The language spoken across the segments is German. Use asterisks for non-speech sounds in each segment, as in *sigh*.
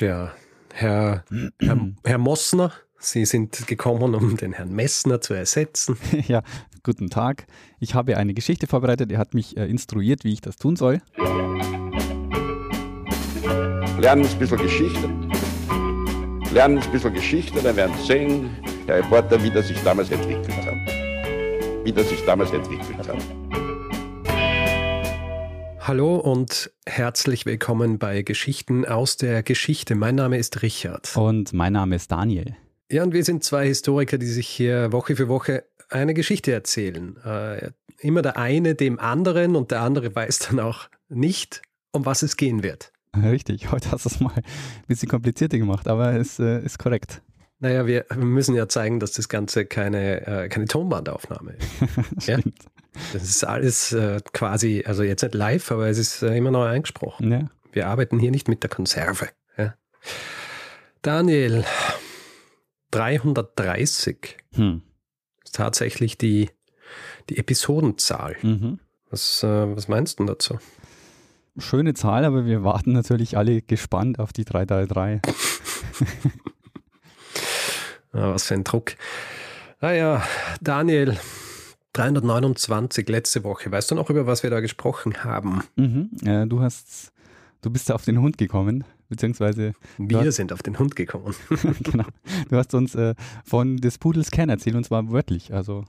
Tja, Herr, Herr, Herr Mossner, Sie sind gekommen, um den Herrn Messner zu ersetzen. *laughs* ja, guten Tag. Ich habe eine Geschichte vorbereitet. Er hat mich äh, instruiert, wie ich das tun soll. Lernen ein bisschen Geschichte. Lernen ein bisschen Geschichte, dann werden Sie sehen, Herr Reporter, wie das sich damals entwickelt hat. Wie das sich damals entwickelt hat. Hallo und herzlich willkommen bei Geschichten aus der Geschichte. Mein Name ist Richard. Und mein Name ist Daniel. Ja, und wir sind zwei Historiker, die sich hier Woche für Woche eine Geschichte erzählen. Äh, immer der eine dem anderen und der andere weiß dann auch nicht, um was es gehen wird. Richtig, *laughs* heute hast du es mal ein bisschen komplizierter gemacht, aber es äh, ist korrekt. Naja, wir müssen ja zeigen, dass das Ganze keine, äh, keine Tonbandaufnahme ist. *laughs* ja? Das ist alles äh, quasi, also jetzt nicht live, aber es ist äh, immer noch eingesprochen. Ja. Wir arbeiten hier nicht mit der Konserve. Ja? Daniel, 330 hm. ist tatsächlich die, die Episodenzahl. Mhm. Was, äh, was meinst du dazu? Schöne Zahl, aber wir warten natürlich alle gespannt auf die 333. *laughs* Ah, was für ein Druck. Naja, ah Daniel, 329 letzte Woche. Weißt du noch, über was wir da gesprochen haben? Mhm, äh, du hast, du bist auf den Hund gekommen, beziehungsweise. Wir hast, sind auf den Hund gekommen. *laughs* genau. Du hast uns äh, von des Pudels Kern erzählt und zwar wörtlich, also.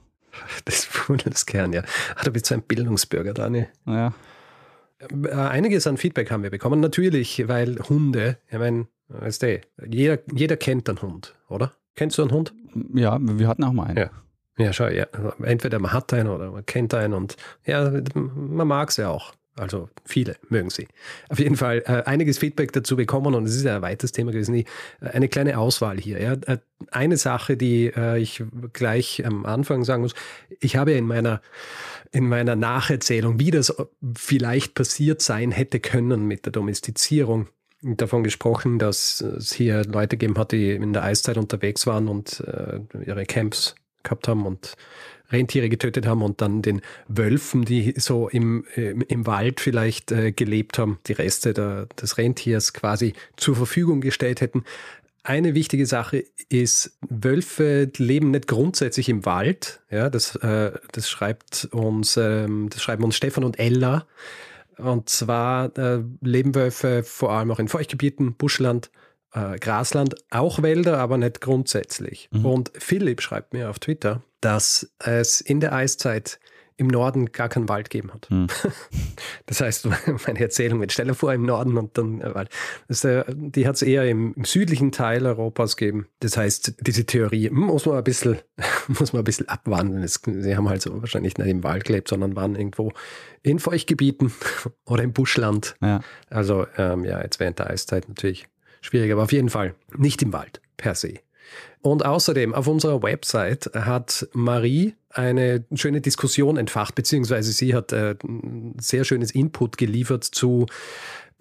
Des Pudels Kern, ja. Ach, du bist so ein Bildungsbürger, Daniel. Ja. Äh, einiges an Feedback haben wir bekommen. Natürlich, weil Hunde, ich meine, weißt du, jeder, jeder kennt einen Hund, oder? Kennst du einen Hund? Ja, wir hatten auch mal einen. Ja. Ja, schau, ja. Entweder man hat einen oder man kennt einen und ja, man mag sie auch. Also viele mögen sie. Auf jeden Fall äh, einiges Feedback dazu bekommen und es ist ja ein weites Thema gewesen. Äh, eine kleine Auswahl hier. Ja. Äh, eine Sache, die äh, ich gleich am Anfang sagen muss, ich habe in meiner, in meiner Nacherzählung, wie das vielleicht passiert sein hätte können mit der Domestizierung, davon gesprochen, dass es hier Leute gegeben hat, die in der Eiszeit unterwegs waren und äh, ihre Camps gehabt haben und Rentiere getötet haben und dann den Wölfen, die so im, äh, im Wald vielleicht äh, gelebt haben, die Reste der, des Rentiers quasi zur Verfügung gestellt hätten. Eine wichtige Sache ist, Wölfe leben nicht grundsätzlich im Wald. Ja, das, äh, das schreibt uns, ähm, das schreiben uns Stefan und Ella. Und zwar äh, leben Wölfe vor allem auch in Feuchtgebieten, Buschland, äh, Grasland, auch Wälder, aber nicht grundsätzlich. Mhm. Und Philipp schreibt mir auf Twitter, dass es in der Eiszeit im Norden gar keinen Wald geben hat. Hm. *laughs* Das heißt, *laughs* meine Erzählung mit Stelle vor im Norden und dann äh, Wald. Das, äh, die hat es eher im, im, südlichen Teil Europas gegeben. Das heißt, diese Theorie muss man ein bisschen, *laughs* muss man ein bisschen abwandeln. Es, sie haben halt so wahrscheinlich nicht im Wald gelebt, sondern waren irgendwo in Feuchtgebieten oder im Buschland. Ja. Also ähm, ja, jetzt während der Eiszeit natürlich schwierig, aber auf jeden Fall nicht im Wald per se. Und außerdem auf unserer Website hat Marie eine schöne Diskussion entfacht, beziehungsweise sie hat äh, sehr schönes Input geliefert zu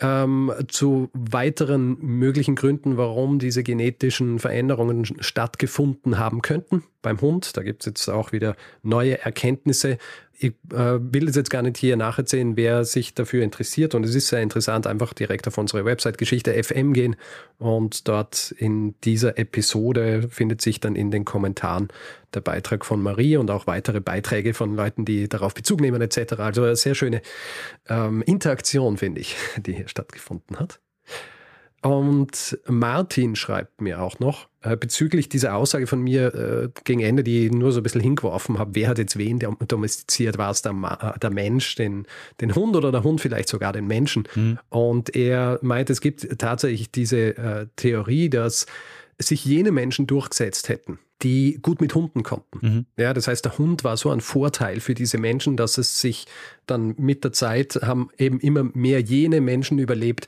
ähm, zu weiteren möglichen Gründen, warum diese genetischen Veränderungen stattgefunden haben könnten beim Hund. Da gibt es jetzt auch wieder neue Erkenntnisse. Ich äh, will das jetzt gar nicht hier nacherzählen, wer sich dafür interessiert. Und es ist sehr interessant, einfach direkt auf unsere Website Geschichte FM gehen. Und dort in dieser Episode findet sich dann in den Kommentaren der Beitrag von Marie und auch weitere Beiträge von Leuten, die darauf Bezug nehmen etc. Also eine sehr schöne ähm, Interaktion, finde ich, die hier stattgefunden hat. Und Martin schreibt mir auch noch äh, bezüglich dieser Aussage von mir äh, gegen Ende, die ich nur so ein bisschen hingeworfen habe, wer hat jetzt wen domestiziert? War es der, äh, der Mensch, den, den Hund oder der Hund vielleicht sogar den Menschen? Mhm. Und er meint, es gibt tatsächlich diese äh, Theorie, dass sich jene Menschen durchgesetzt hätten, die gut mit Hunden konnten. Mhm. Ja, das heißt, der Hund war so ein Vorteil für diese Menschen, dass es sich dann mit der Zeit haben eben immer mehr jene Menschen überlebt,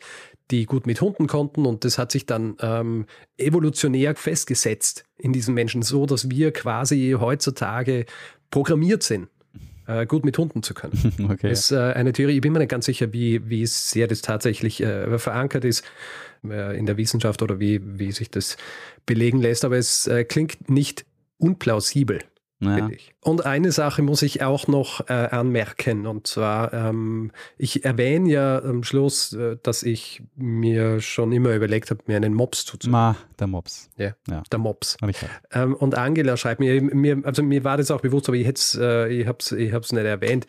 die gut mit Hunden konnten und das hat sich dann ähm, evolutionär festgesetzt in diesen Menschen, so dass wir quasi heutzutage programmiert sind, äh, gut mit Hunden zu können. *laughs* Okay. Das ist äh, eine Theorie, ich bin mir nicht ganz sicher, wie, wie sehr das tatsächlich äh, verankert ist in der Wissenschaft oder wie, wie sich das belegen lässt, aber es äh, klingt nicht unplausibel. Ja. ich. Und eine Sache muss ich auch noch äh, anmerken, und zwar, ähm, ich erwähne ja am Schluss, äh, dass ich mir schon immer überlegt habe, mir einen Mops zuzumachen. Ma, der Mops. Ja, Ja. der Mops. Ähm, und Angela schreibt mir, mir, also mir war das auch bewusst, aber ich, äh, ich habe es ich hab's nicht erwähnt.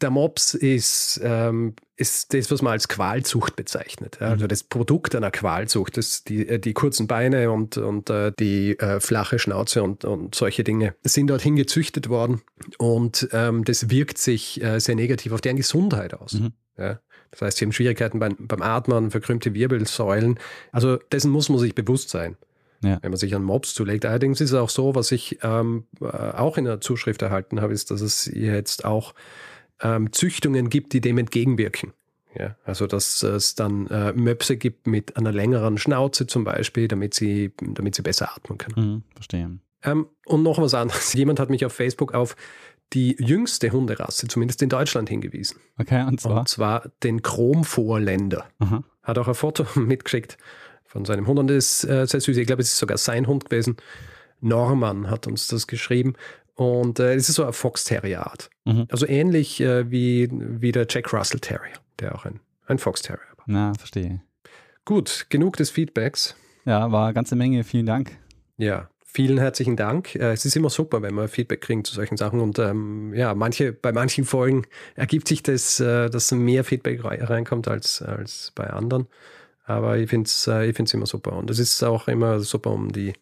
Der Mops ist, ähm, ist das, was man als Qualzucht bezeichnet. Also das Produkt einer Qualzucht, das, die, äh, die kurzen Beine und, und äh, die äh, flache Schnauze und, und solche Dinge sind dorthin gezüchtet worden. Und ähm, das wirkt sich äh, sehr negativ auf deren Gesundheit aus. Mhm. Ja? Das heißt, sie haben Schwierigkeiten beim, beim Atmen, verkrümmte Wirbelsäulen. Also dessen muss man sich bewusst sein Ja. wenn man sich an Mobs zulegt. Allerdings ist es auch so, was ich ähm, äh, auch in der Zuschrift erhalten habe, ist, dass es jetzt auch ähm, Züchtungen gibt, die dem entgegenwirken. Ja, also dass es dann äh, Möpse gibt mit einer längeren Schnauze zum Beispiel, damit sie, damit sie besser atmen können. Mhm, verstehe. Ähm, und noch was anderes. *laughs* Jemand hat mich auf Facebook auf die jüngste Hunderasse, zumindest in Deutschland, hingewiesen. Okay, und zwar? Und zwar den Chromvorländer Aha. hat auch ein Foto *laughs* mitgeschickt von seinem Hund und das ist äh, sehr süß. Ich glaube, es ist sogar sein Hund gewesen. Norman hat uns das geschrieben. Und äh, es ist so ein Fox Terrier Art. Mhm. Also ähnlich äh, wie, wie der Jack Russell Terrier, der auch ein, ein Fox Terrier war. Na, verstehe. Gut, genug des Feedbacks. Ja, war eine ganze Menge. Vielen Dank. Ja, vielen herzlichen Dank. Äh, es ist immer super, wenn man Feedback kriegt zu solchen Sachen. Und ähm, ja, manche, bei manchen Folgen ergibt sich das, äh, dass mehr Feedback rei- reinkommt als, als bei anderen. Aber ich finde es äh, ich find's immer super. Und es ist auch immer super, um die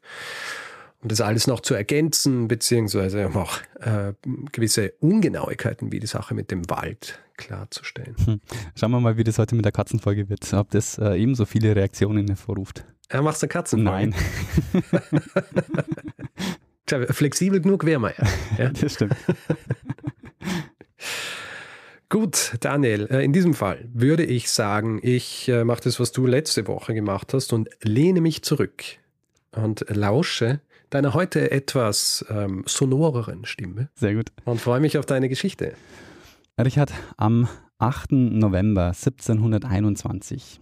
um das alles noch zu ergänzen, beziehungsweise auch äh, gewisse Ungenauigkeiten wie die Sache mit dem Wald klarzustellen. Schauen wir mal, wie das heute mit der Katzenfolge wird. Ob das äh, ebenso viele Reaktionen hervorruft. Er macht eine Katzen. Nein, *laughs* Tja, Flexibel genug wäre man ja. *laughs* ja. das stimmt. *laughs* Gut, Daniel, äh, in diesem Fall würde ich sagen, ich äh, mache das, was du letzte Woche gemacht hast und lehne mich zurück und lausche deiner heute etwas ähm, sonoreren Stimme Sehr gut. und freue mich auf deine Geschichte. Richard, am 8. November 1721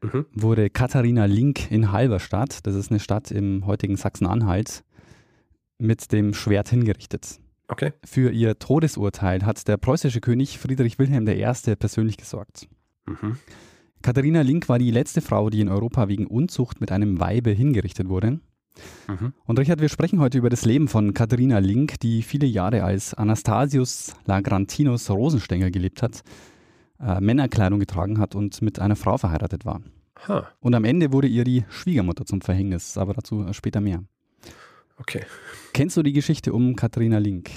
Mhm. wurde Katharina Link in Halberstadt, das ist eine Stadt im heutigen Sachsen-Anhalt, mit dem Schwert hingerichtet. Okay. Für ihr Todesurteil hat der preußische König Friedrich Wilhelm I. persönlich gesorgt. Mhm. Katharina Link war die letzte Frau, die in Europa wegen Unzucht mit einem Weibe hingerichtet wurde. Mhm. Und Richard, wir sprechen heute über das Leben von Katharina Link, die viele Jahre als Anastasius Lagrantinus Rosenstenger gelebt hat, äh, Männerkleidung getragen hat und mit einer Frau verheiratet war. Ha, Und am Ende wurde ihr die Schwiegermutter zum Verhängnis, aber dazu äh, später mehr. okay. Kennst du die Geschichte um Katharina Link?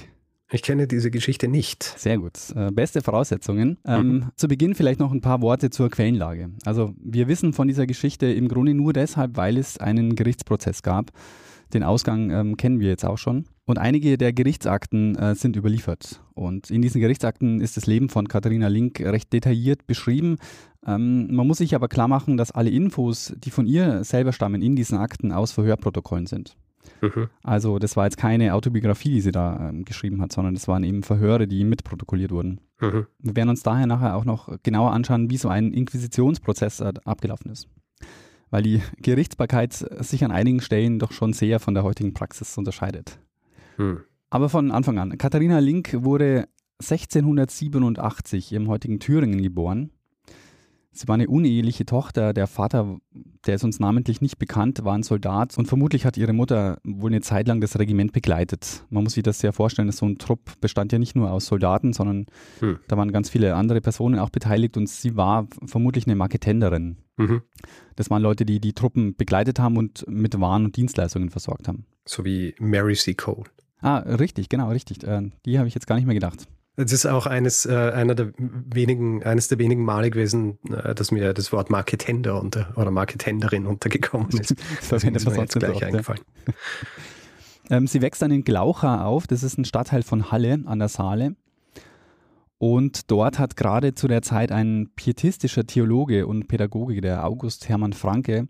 Ich kenne diese Geschichte nicht. Sehr gut. Äh, beste Voraussetzungen. Ähm, Zu Beginn vielleicht noch ein paar Worte zur Quellenlage. Also wir wissen von dieser Geschichte im Grunde nur deshalb, weil es einen Gerichtsprozess gab. Den Ausgang ähm, kennen wir jetzt auch schon. Und einige der Gerichtsakten äh, sind überliefert. Und in diesen Gerichtsakten ist das Leben von Katharina Link recht detailliert beschrieben. Ähm, man muss sich aber klar machen, dass alle Infos, die von ihr selber stammen, in diesen Akten aus Verhörprotokollen sind. Mhm. Also das war jetzt keine Autobiografie, die sie da ähm, geschrieben hat, sondern das waren eben Verhöre, die mitprotokolliert wurden. Mhm. Wir werden uns daher nachher auch noch genauer anschauen, wie so ein Inquisitionsprozess äh, abgelaufen ist. Weil die Gerichtsbarkeit sich an einigen Stellen doch schon sehr von der heutigen Praxis unterscheidet. Mhm. Aber von Anfang an. Katharina Link wurde 1687 im heutigen Thüringen geboren. Sie war eine uneheliche Tochter. Der Vater, der ist uns namentlich nicht bekannt, war ein Soldat und vermutlich hat ihre Mutter wohl eine Zeit lang das Regiment begleitet. Man muss sich das sehr vorstellen, dass so ein Trupp bestand ja nicht nur aus Soldaten, sondern Hm. da waren ganz viele andere Personen auch beteiligt und sie war vermutlich eine Marketenderin. Mhm. Das waren Leute, die die Truppen begleitet haben und mit Waren und Dienstleistungen versorgt haben. So wie Mary C. Cole. Ah, richtig, genau, richtig. Äh, die habe ich jetzt gar nicht mehr gedacht. Es ist auch eines, äh, einer der wenigen, eines der wenigen Male gewesen, äh, dass mir das Wort Marketender unter, oder Marketenderin untergekommen ist. *laughs* Das ist mir jetzt gleich oft, ja. eingefallen. *laughs* Ähm, sie wächst dann in Glaucha auf, das ist ein Stadtteil von Halle an der Saale. Und dort hat gerade zu der Zeit ein pietistischer Theologe und Pädagoge, der August Hermann Franke,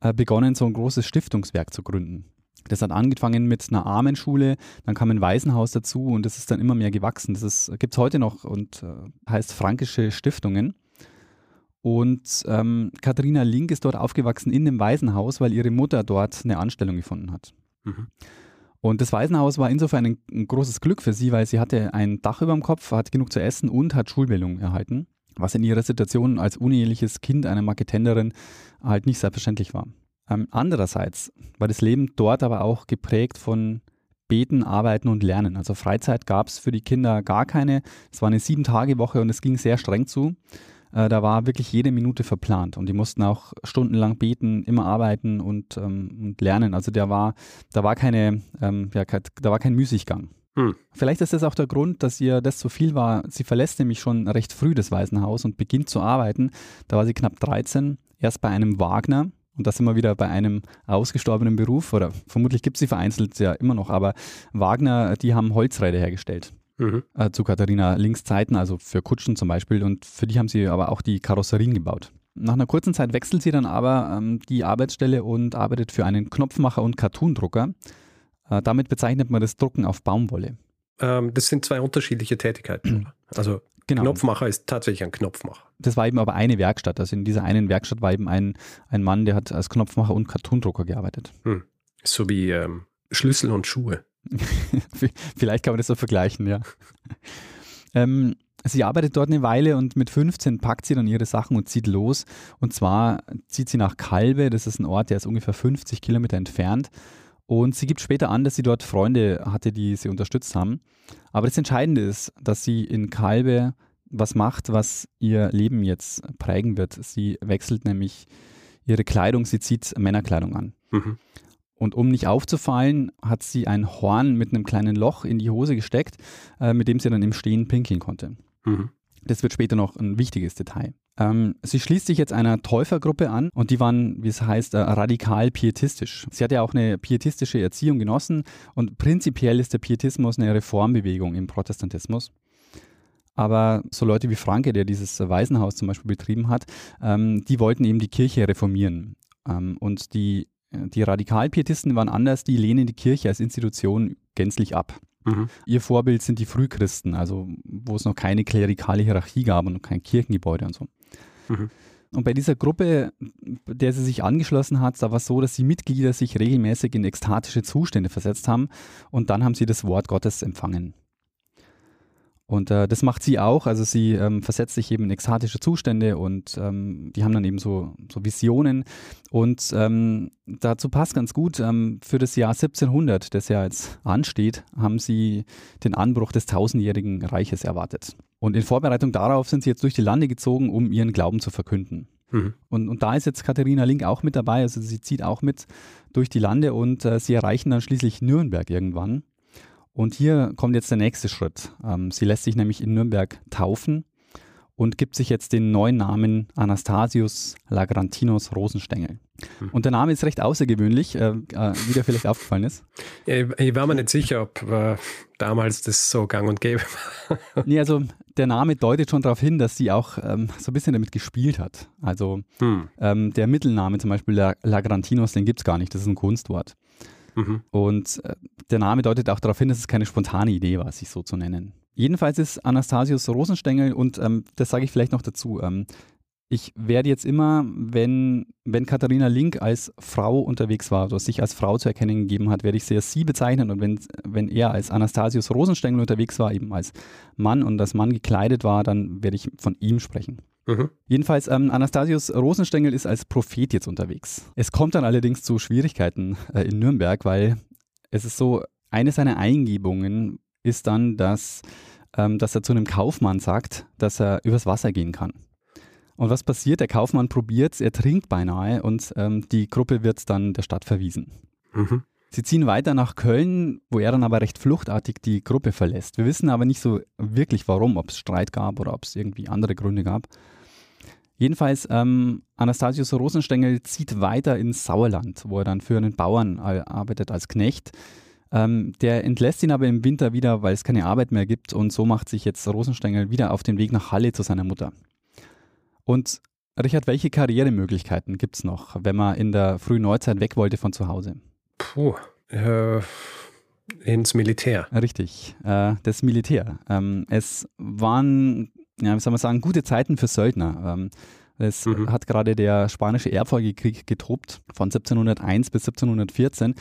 äh, begonnen, so ein großes Stiftungswerk zu gründen. Das hat angefangen mit einer Armenschule, dann kam ein Waisenhaus dazu und das ist dann immer mehr gewachsen. Das gibt es heute noch und äh, heißt Frankische Stiftungen. Und ähm, Katharina Link ist dort aufgewachsen in dem Waisenhaus, weil ihre Mutter dort eine Anstellung gefunden hat. Mhm. Und das Waisenhaus war insofern ein, ein, großes Glück für sie, weil sie hatte ein Dach über dem Kopf, hat genug zu essen und hat Schulbildung erhalten, was in ihrer Situation als uneheliches Kind einer Marketenderin halt nicht selbstverständlich war. Ähm, andererseits war das Leben dort aber auch geprägt von Beten, Arbeiten und Lernen. Also Freizeit gab es für die Kinder gar keine. Es war eine Sieben-Tage-Woche und es ging sehr streng zu. Äh, da war wirklich jede Minute verplant und die mussten auch stundenlang beten, immer arbeiten und, ähm, und lernen. Also da war, da war keine, ähm, ja, da war kein Müßiggang. Hm. Vielleicht ist das auch der Grund, dass ihr das zu viel war. Sie verlässt nämlich schon recht früh das Waisenhaus und beginnt zu arbeiten. Da war sie knapp 13, erst bei einem Wagner, und das wir wieder bei einem ausgestorbenen Beruf, oder vermutlich gibt es sie vereinzelt ja immer noch, aber Wagner, die haben Holzräder hergestellt mhm. äh, zu Katharina Links Zeiten, also für Kutschen zum Beispiel. Und für die haben sie aber auch die Karosserien gebaut. Nach einer kurzen Zeit wechselt sie dann aber ähm, die Arbeitsstelle und arbeitet für einen Knopfmacher und Cartoondrucker. Äh, damit bezeichnet man das Drucken auf Baumwolle. Ähm, das sind zwei unterschiedliche Tätigkeiten. Also genau. Knopfmacher ist tatsächlich ein Knopfmacher. Das war eben aber eine Werkstatt. Also in dieser einen Werkstatt war eben ein, ein Mann, der hat als Knopfmacher und Cartoondrucker gearbeitet. Hm. So wie ähm, Schlüssel und Schuhe. *laughs* Vielleicht kann man das so vergleichen, ja. Ähm, sie arbeitet dort eine Weile und mit 15 packt sie dann ihre Sachen und zieht los. Und zwar zieht sie nach Kalbe, das ist ein Ort, der ist ungefähr 50 Kilometer entfernt. Und sie gibt später an, dass sie dort Freunde hatte, die sie unterstützt haben. Aber das Entscheidende ist, dass sie in Kalbe was macht, was ihr Leben jetzt prägen wird. Sie wechselt nämlich ihre Kleidung, sie zieht Männerkleidung an. Mhm. Und um nicht aufzufallen, hat sie ein Horn mit einem kleinen Loch in die Hose gesteckt, äh, mit dem sie dann im Stehen pinkeln konnte. Mhm. Das wird später noch ein wichtiges Detail. Ähm, sie schließt sich jetzt einer Täufergruppe an und die waren, wie es heißt, äh, radikal pietistisch. Sie hat ja auch eine pietistische Erziehung genossen und prinzipiell ist der Pietismus eine Reformbewegung im Protestantismus. Aber so Leute wie Franke, der dieses Waisenhaus zum Beispiel betrieben hat, ähm, die wollten eben die Kirche reformieren. Ähm, und die die Radikalpietisten waren anders, die lehnen die Kirche als Institution gänzlich ab. Mhm. Ihr Vorbild sind die Frühchristen, also wo es noch keine klerikale Hierarchie gab und kein Kirchengebäude und so. Mhm. Und bei dieser Gruppe, der sie sich angeschlossen hat, da war es so, dass die Mitglieder sich regelmäßig in ekstatische Zustände versetzt haben und dann haben sie das Wort Gottes empfangen. Und äh, das macht sie auch. Also sie ähm, versetzt sich eben in ekstatische Zustände und ähm, die haben dann eben so, so Visionen. Und ähm, dazu passt ganz gut, ähm, für das Jahr 1700, das ja jetzt ansteht, haben sie den Anbruch des tausendjährigen Reiches erwartet. Und in Vorbereitung darauf sind sie jetzt durch die Lande gezogen, um ihren Glauben zu verkünden. Mhm. Und, und da ist jetzt Katharina Link auch mit dabei, also sie zieht auch mit durch die Lande und äh, sie erreichen dann schließlich Nürnberg irgendwann. Und hier kommt jetzt der nächste Schritt. Ähm, sie lässt sich nämlich in Nürnberg taufen und gibt sich jetzt den neuen Namen Anastasius Lagrantinos Rosenstengel. Hm. Und der Name ist recht außergewöhnlich, äh, äh, wie dir vielleicht aufgefallen ist. Ich war mir nicht sicher, ob äh, damals das so gang und gäbe war. *laughs* nee, also der Name deutet schon darauf hin, dass sie auch ähm, so ein bisschen damit gespielt hat. Also hm. ähm, der Mittelname zum Beispiel Lagrantinos, den gibt es gar nicht, das ist ein Kunstwort. Mhm. Und äh, der Name deutet auch darauf hin, dass es keine spontane Idee war, sich so zu nennen. Jedenfalls ist Anastasius Rosenstengel und ähm, das sage ich vielleicht noch dazu. Ähm, ich werde jetzt immer, wenn, wenn Katharina Link als Frau unterwegs war oder sich als Frau zu erkennen gegeben hat, werde ich sie als sie bezeichnen. Und wenn, wenn er als Anastasius Rosenstengel unterwegs war, eben als Mann und als Mann gekleidet war, dann werde ich von ihm sprechen. Mhm. Jedenfalls, ähm, Anastasius Rosenstengel ist als Prophet jetzt unterwegs. Es kommt dann allerdings zu Schwierigkeiten äh, in Nürnberg, weil es ist so, eine seiner Eingebungen ist dann, dass, ähm, dass er zu einem Kaufmann sagt, dass er übers Wasser gehen kann. Und was passiert? Der Kaufmann probiert es, er trinkt beinahe und ähm, die Gruppe wird dann der Stadt verwiesen. Mhm. Sie ziehen weiter nach Köln, wo er dann aber recht fluchtartig die Gruppe verlässt. Wir wissen aber nicht so wirklich warum, ob es Streit gab oder ob es irgendwie andere Gründe gab. Jedenfalls, ähm, Anastasius Rosenstengel zieht weiter ins Sauerland, wo er dann für einen Bauern arbeitet als Knecht. Ähm, der entlässt ihn aber im Winter wieder, weil es keine Arbeit mehr gibt und so macht sich jetzt Rosenstengel wieder auf den Weg nach Halle zu seiner Mutter. Und Richard, welche Karrieremöglichkeiten gibt es noch, wenn man in der frühen Neuzeit weg wollte von zu Hause? Puh, äh, ins Militär. Richtig, äh, das Militär. Ähm, es waren ja, wie soll man sagen, gute Zeiten für Söldner. Ähm, es mhm. hat gerade der spanische Erbfolgekrieg getobt von 1701 bis 1714.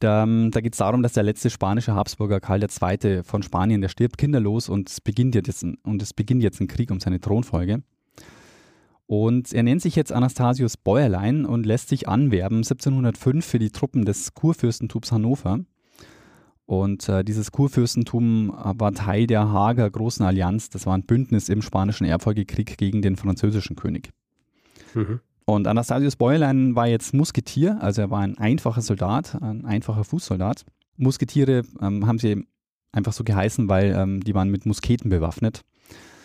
Da, ähm, da geht es darum, dass der letzte spanische Habsburger Karl II. von Spanien, der stirbt kinderlos und es beginnt jetzt, und es beginnt jetzt ein Krieg um seine Thronfolge. Und er nennt sich jetzt Anastasius Bäuerlein und lässt sich anwerben 1705 für die Truppen des Kurfürstentums Hannover. Und äh, dieses Kurfürstentum äh, war Teil der Hager Großen Allianz. Das war ein Bündnis im Spanischen Erbfolgekrieg gegen den französischen König. Mhm. Und Anastasius Bäuerlein war jetzt Musketier, also er war ein einfacher Soldat, ein einfacher Fußsoldat. Musketiere ähm, haben sie einfach so geheißen, weil ähm, die waren mit Musketen bewaffnet.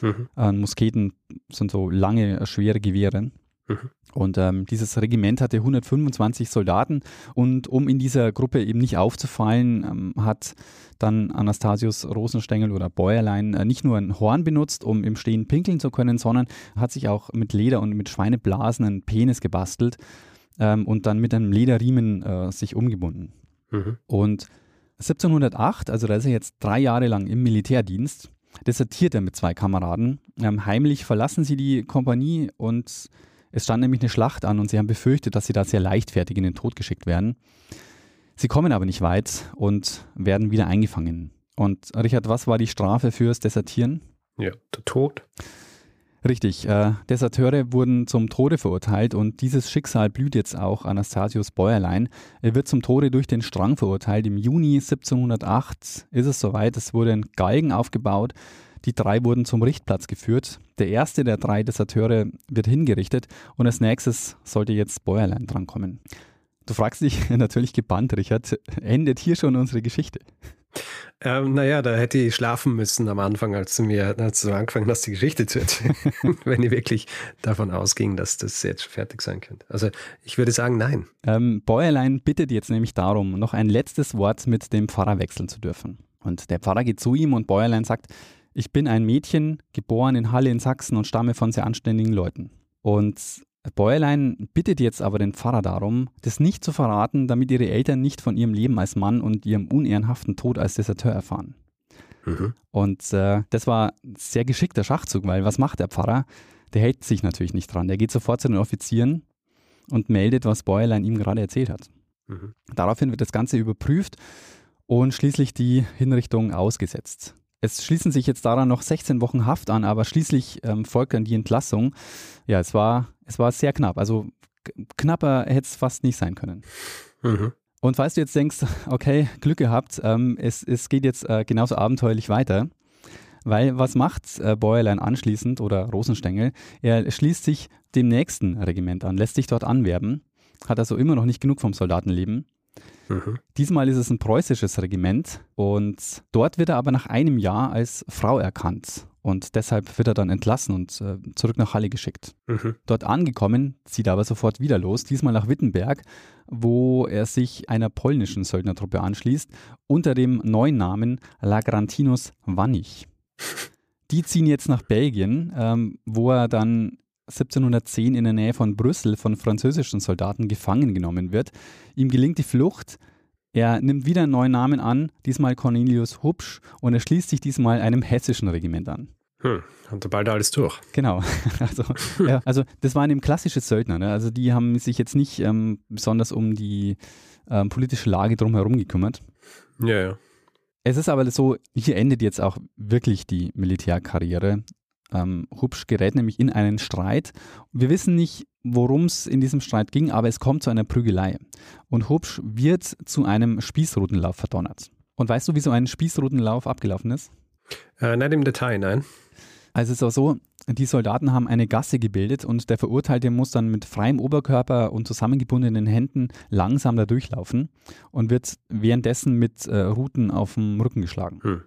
Mhm. Äh, Musketen sind so lange, schwere Gewehre. Mhm. Und ähm, dieses Regiment hatte 125 Soldaten und um in dieser Gruppe eben nicht aufzufallen, ähm, hat dann Anastasius Rosenstengel oder Bäuerlein äh, nicht nur ein Horn benutzt, um im Stehen pinkeln zu können, sondern hat sich auch mit Leder und mit Schweineblasen einen Penis gebastelt ähm, und dann mit einem Lederriemen äh, sich umgebunden. Mhm. Und 1708, also da ist er jetzt drei Jahre lang im Militärdienst, desertiert er mit zwei Kameraden. Ähm, heimlich verlassen sie die Kompanie und es stand nämlich eine Schlacht an und sie haben befürchtet, dass sie da sehr leichtfertig in den Tod geschickt werden. Sie kommen aber nicht weit und werden wieder eingefangen. Und Richard, was war die Strafe fürs Desertieren? Ja, der Tod. Richtig, äh, Deserteure wurden zum Tode verurteilt und dieses Schicksal blüht jetzt auch Anastasius Bäuerlein. Er wird zum Tode durch den Strang verurteilt. Im Juni 1708 ist es soweit, es wurde ein Galgen aufgebaut, die drei wurden zum Richtplatz geführt. Der erste der drei Deserteure wird hingerichtet und als nächstes sollte jetzt Bäuerlein drankommen. Du fragst dich *laughs* natürlich gebannt, Richard, endet hier schon unsere Geschichte? Ähm, naja, da hätte ich schlafen müssen am Anfang, als du mir als du angefangen hast, die Geschichte zu erzählen. *laughs* Wenn ich wirklich davon ausging, dass das jetzt fertig sein könnte. Also ich würde sagen, nein. Ähm, Bäuerlein bittet jetzt nämlich darum, noch ein letztes Wort mit dem Pfarrer wechseln zu dürfen. Und der Pfarrer geht zu ihm und Bäuerlein sagt, ich bin ein Mädchen, geboren in Halle in Sachsen und stamme von sehr anständigen Leuten. Und Bäuerlein bittet jetzt aber den Pfarrer darum, das nicht zu verraten, damit ihre Eltern nicht von ihrem Leben als Mann und ihrem unehrenhaften Tod als Deserteur erfahren. Mhm. Und äh, das war ein sehr geschickter Schachzug, weil was macht der Pfarrer? Der hält sich natürlich nicht dran. Der geht sofort zu den Offizieren und meldet, was Bäuerlein ihm gerade erzählt hat. Mhm. Daraufhin wird das Ganze überprüft und schließlich die Hinrichtung ausgesetzt. Es schließen sich jetzt daran noch 16 Wochen Haft an, aber schließlich ähm, folgt dann die Entlassung. Ja, es war, es war sehr knapp. Also knapper hätte es fast nicht sein können. Mhm. Und falls du jetzt denkst, *laughs* okay, Glück gehabt, ähm, es, es geht jetzt äh, genauso abenteuerlich weiter. Weil was macht äh, Bäuerlein anschließend oder Rosenstengel? Er schließt sich dem nächsten Regiment an, lässt sich dort anwerben, hat also immer noch nicht genug vom Soldatenleben Mhm. Diesmal ist es ein preußisches Regiment und dort wird er aber nach einem Jahr als Frau erkannt. Und deshalb wird er dann entlassen und äh, zurück nach Halle geschickt. Mhm. Dort angekommen, zieht er aber sofort wieder los, diesmal nach Wittenberg, wo er sich einer polnischen Söldnertruppe anschließt, unter dem neuen Namen Lagrantinus Wannich. *laughs* Die ziehen jetzt nach Belgien, ähm, wo er dann 1710 in der Nähe von Brüssel von französischen Soldaten gefangen genommen wird. Ihm gelingt die Flucht. Er nimmt wieder einen neuen Namen an, diesmal Cornelius Hubsch, und er schließt sich diesmal einem hessischen Regiment an. Hm, und bald alles durch. Genau. *laughs* Also, ja, also das waren eben klassische Söldner. Ne? Also die haben sich jetzt nicht ähm, besonders um die ähm, politische Lage drumherum gekümmert. Ja, ja. Es ist aber so, hier endet jetzt auch wirklich die Militärkarriere. Ähm, Hubsch gerät nämlich in einen Streit. Wir wissen nicht, worum es in diesem Streit ging, aber es kommt zu einer Prügelei. Und Hubsch wird zu einem Spießrutenlauf verdonnert. Und weißt du, wie so ein Spießrutenlauf abgelaufen ist? Äh, nicht im Detail, nein. Also es ist auch so, die Soldaten haben eine Gasse gebildet und der Verurteilte muss dann mit freiem Oberkörper und zusammengebundenen Händen langsam da durchlaufen und wird währenddessen mit äh, Ruten auf dem Rücken geschlagen. Hm.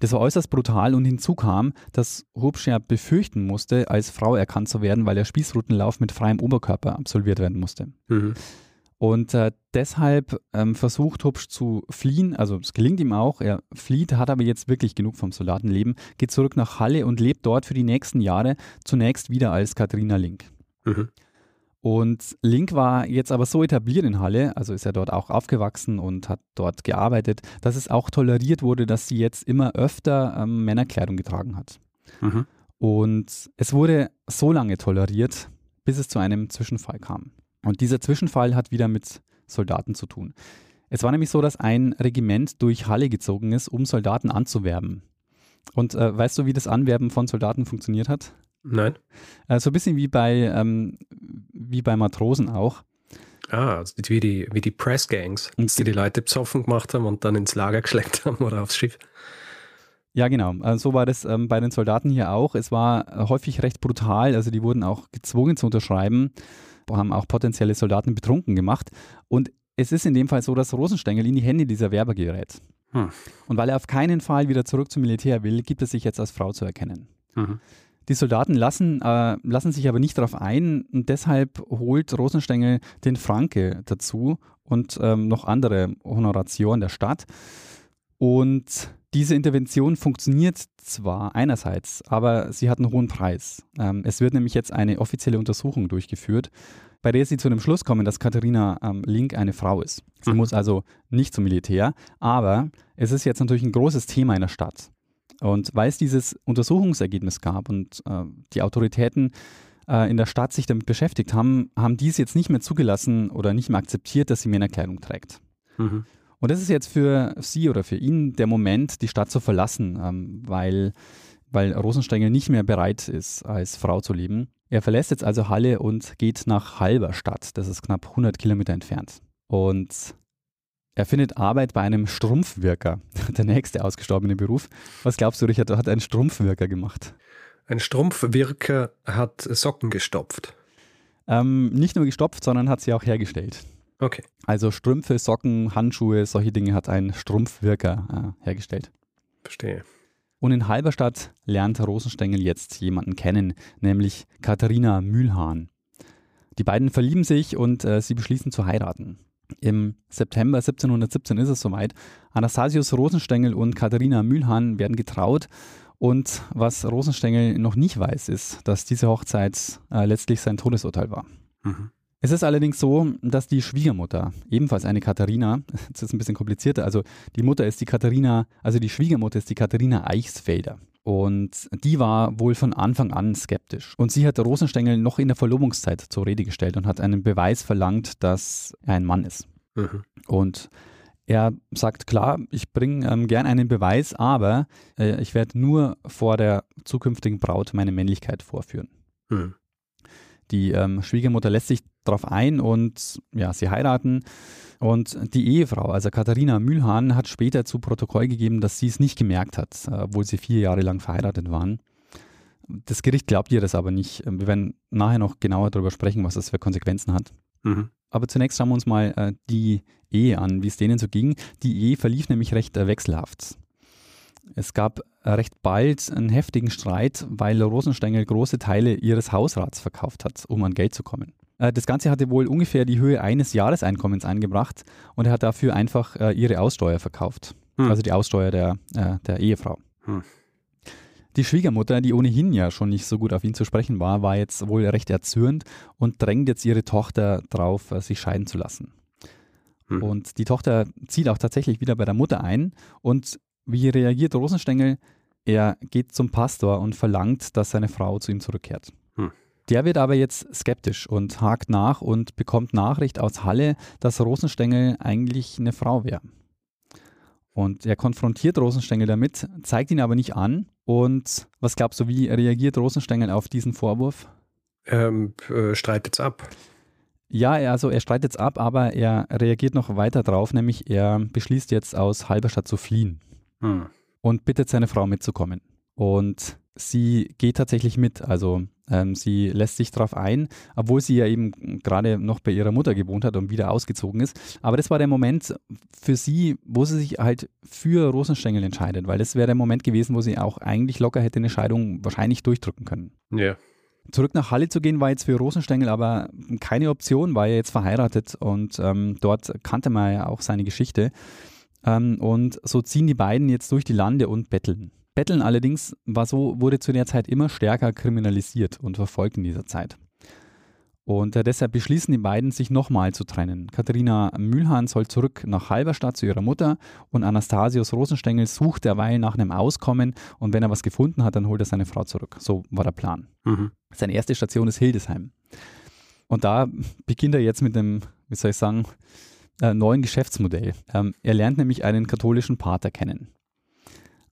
Das war äußerst brutal und hinzu kam, dass Hubscher befürchten musste, als Frau erkannt zu werden, weil der Spießrutenlauf mit freiem Oberkörper absolviert werden musste. Mhm. Und äh, deshalb ähm, versucht Hubsch zu fliehen, also es gelingt ihm auch, er flieht, hat aber jetzt wirklich genug vom Soldatenleben, geht zurück nach Halle und lebt dort für die nächsten Jahre zunächst wieder als Katharina Link. Mhm. Und Link war jetzt aber so etabliert in Halle, also ist er dort auch aufgewachsen und hat dort gearbeitet, dass es auch toleriert wurde, dass sie jetzt immer öfter ähm, Männerkleidung getragen hat. Mhm. Und es wurde so lange toleriert, bis es zu einem Zwischenfall kam. Und dieser Zwischenfall hat wieder mit Soldaten zu tun. Es war nämlich so, dass ein Regiment durch Halle gezogen ist, um Soldaten anzuwerben. Und äh, weißt du, wie das Anwerben von Soldaten funktioniert hat? Nein. Äh, so ein bisschen wie bei, ähm, wie bei Matrosen auch. Ah, also wie die, wie die Pressgangs, die die Leute besoffen gemacht haben und dann ins Lager *laughs* geschleppt haben oder aufs Schiff. Ja, genau. Also so war das ähm, bei den Soldaten hier auch. Es war äh, häufig recht brutal. Also die wurden auch gezwungen zu unterschreiben, haben auch potenzielle Soldaten betrunken gemacht. Und es ist in dem Fall so, dass Rosenstengel in die Hände dieser Werber gerät. Hm. Und weil er auf keinen Fall wieder zurück zum Militär will, gibt er sich jetzt als Frau zu erkennen. Mhm. Die Soldaten lassen, äh, lassen sich aber nicht darauf ein und deshalb holt Rosenstengel den Franke dazu und ähm, noch andere Honoratioren der Stadt. Und diese Intervention funktioniert zwar einerseits, aber sie hat einen hohen Preis. Ähm, es wird nämlich jetzt eine offizielle Untersuchung durchgeführt, bei der sie zu dem Schluss kommen, dass Katharina ähm, Link eine Frau ist. Sie mhm. muss also nicht zum Militär, aber es ist jetzt natürlich ein großes Thema in der Stadt. Und weil es dieses Untersuchungsergebnis gab und äh, die Autoritäten äh, in der Stadt sich damit beschäftigt haben, haben dies jetzt nicht mehr zugelassen oder nicht mehr akzeptiert, dass sie Männerkleidung trägt. Mhm. Und das ist jetzt für sie oder für ihn der Moment, die Stadt zu verlassen, ähm, weil, weil Rosenstengel nicht mehr bereit ist, als Frau zu leben. Er verlässt jetzt also Halle und geht nach Halberstadt. Das ist knapp 100 Kilometer entfernt. Und er findet Arbeit bei einem Strumpfwirker, *laughs* der nächste ausgestorbene Beruf. Was glaubst du, Richard, hat ein Strumpfwirker gemacht? Ein Strumpfwirker hat Socken gestopft. Ähm, nicht nur gestopft, sondern hat sie auch hergestellt. Okay. Also Strümpfe, Socken, Handschuhe, solche Dinge hat ein Strumpfwirker äh, hergestellt. Verstehe. Und in Halberstadt lernt Rosenstengel jetzt jemanden kennen, nämlich Katharina Mühlhahn. Die beiden verlieben sich und äh, sie beschließen zu heiraten. Im September 1717 ist es soweit. Anastasius Rosenstengel und Katharina Mühlhahn werden getraut. Und was Rosenstengel noch nicht weiß, ist, dass diese Hochzeit äh, letztlich sein Todesurteil war. Mhm. Es ist allerdings so, dass die Schwiegermutter, ebenfalls eine Katharina, *laughs* das ist ein bisschen komplizierter, also die Mutter ist die Katharina, also die Schwiegermutter ist die Katharina Eichsfelder. Und die war wohl von Anfang an skeptisch. Und sie hat Rosenstengel noch in der Verlobungszeit zur Rede gestellt und hat einen Beweis verlangt, dass er ein Mann ist. Mhm. Und er sagt, klar, ich bringe ähm, gern einen Beweis, aber äh, ich werde nur vor der zukünftigen Braut meine Männlichkeit vorführen. Mhm. Die ähm, Schwiegermutter lässt sich darauf ein und ja, sie heiraten. Und die Ehefrau, also Katharina Mühlhahn, hat später zu Protokoll gegeben, dass sie es nicht gemerkt hat, äh, obwohl sie vier Jahre lang verheiratet waren. Das Gericht glaubt ihr das aber nicht. Wir werden nachher noch genauer darüber sprechen, was das für Konsequenzen hat. Mhm. Aber zunächst schauen wir uns mal äh, die Ehe an, wie es denen so ging. Die Ehe verlief nämlich recht äh, wechselhaft. Es gab recht bald einen heftigen Streit, weil Rosenstengel große Teile ihres Hausrats verkauft hat, um an Geld zu kommen. Äh, das Ganze hatte wohl ungefähr die Höhe eines Jahreseinkommens eingebracht und er hat dafür einfach äh, ihre Aussteuer verkauft. Hm. Also die Aussteuer der, äh, der Ehefrau. Hm. Die Schwiegermutter, die ohnehin ja schon nicht so gut auf ihn zu sprechen war, war jetzt wohl recht erzürnt und drängt jetzt ihre Tochter drauf, sich scheiden zu lassen. Hm. Und die Tochter zieht auch tatsächlich wieder bei der Mutter ein und wie reagiert Rosenstengel? Er geht zum Pastor und verlangt, dass seine Frau zu ihm zurückkehrt. Der wird aber jetzt skeptisch und hakt nach und bekommt Nachricht aus Halle, dass Rosenstengel eigentlich eine Frau wäre. Und er konfrontiert Rosenstengel damit, zeigt ihn aber nicht an. Und was glaubst du, wie reagiert Rosenstengel auf diesen Vorwurf? Ähm, äh, streitet ab. Ja, also er streitet es ab, aber er reagiert noch weiter drauf, nämlich er beschließt jetzt aus Halberstadt zu fliehen hm. und bittet seine Frau mitzukommen. Und sie geht tatsächlich mit. Also ähm, sie lässt sich darauf ein, obwohl sie ja eben gerade noch bei ihrer Mutter gewohnt hat und wieder ausgezogen ist. Aber das war der Moment für sie, wo sie sich halt für Rosenstengel entscheidet, weil das wäre der Moment gewesen, wo sie auch eigentlich locker hätte eine Scheidung wahrscheinlich durchdrücken können. Ja. Zurück nach Halle zu gehen war jetzt für Rosenstengel aber keine Option, war er jetzt verheiratet und ähm, dort kannte man ja auch seine Geschichte. Ähm, und so ziehen die beiden jetzt durch die Lande und betteln. Betteln allerdings war so, wurde zu der Zeit immer stärker kriminalisiert und verfolgt in dieser Zeit. Und äh, deshalb beschließen die beiden, sich nochmal zu trennen. Katharina Mühlhahn soll zurück nach Halberstadt zu ihrer Mutter und Anastasius Rosenstengel sucht derweil nach einem Auskommen und wenn er was gefunden hat, dann holt er seine Frau zurück. So war der Plan. Mhm. Seine erste Station ist Hildesheim. Und da beginnt er jetzt mit dem, wie soll ich sagen, äh, neuen Geschäftsmodell. Ähm, er lernt nämlich einen katholischen Pater kennen.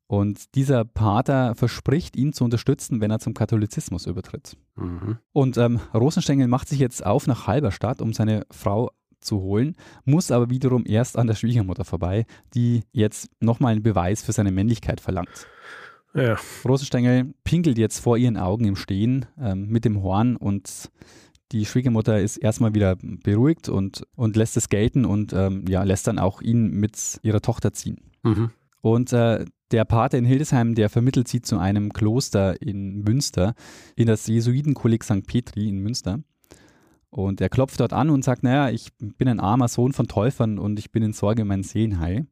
Und dieser Pater verspricht, ihn zu unterstützen, wenn er zum Katholizismus übertritt. Mhm. Und ähm, Rosenstengel macht sich jetzt auf nach Halberstadt, um seine Frau zu holen, muss aber wiederum erst an der Schwiegermutter vorbei, die jetzt nochmal einen Beweis für seine Männlichkeit verlangt. Ja. Rosenstengel pinkelt jetzt vor ihren Augen im Stehen ähm, mit dem Horn und die Schwiegermutter ist erstmal wieder beruhigt und, und lässt es gelten und ähm, ja, lässt dann auch ihn mit ihrer Tochter ziehen. Mhm. Und äh, der Pater in Hildesheim, der vermittelt sie zu einem Kloster in Münster, in das Jesuitenkolleg St. Petri in Münster. Und er klopft dort an und sagt, naja, ich bin ein armer Sohn von Täufern und ich bin in Sorge um mein Seelenheil.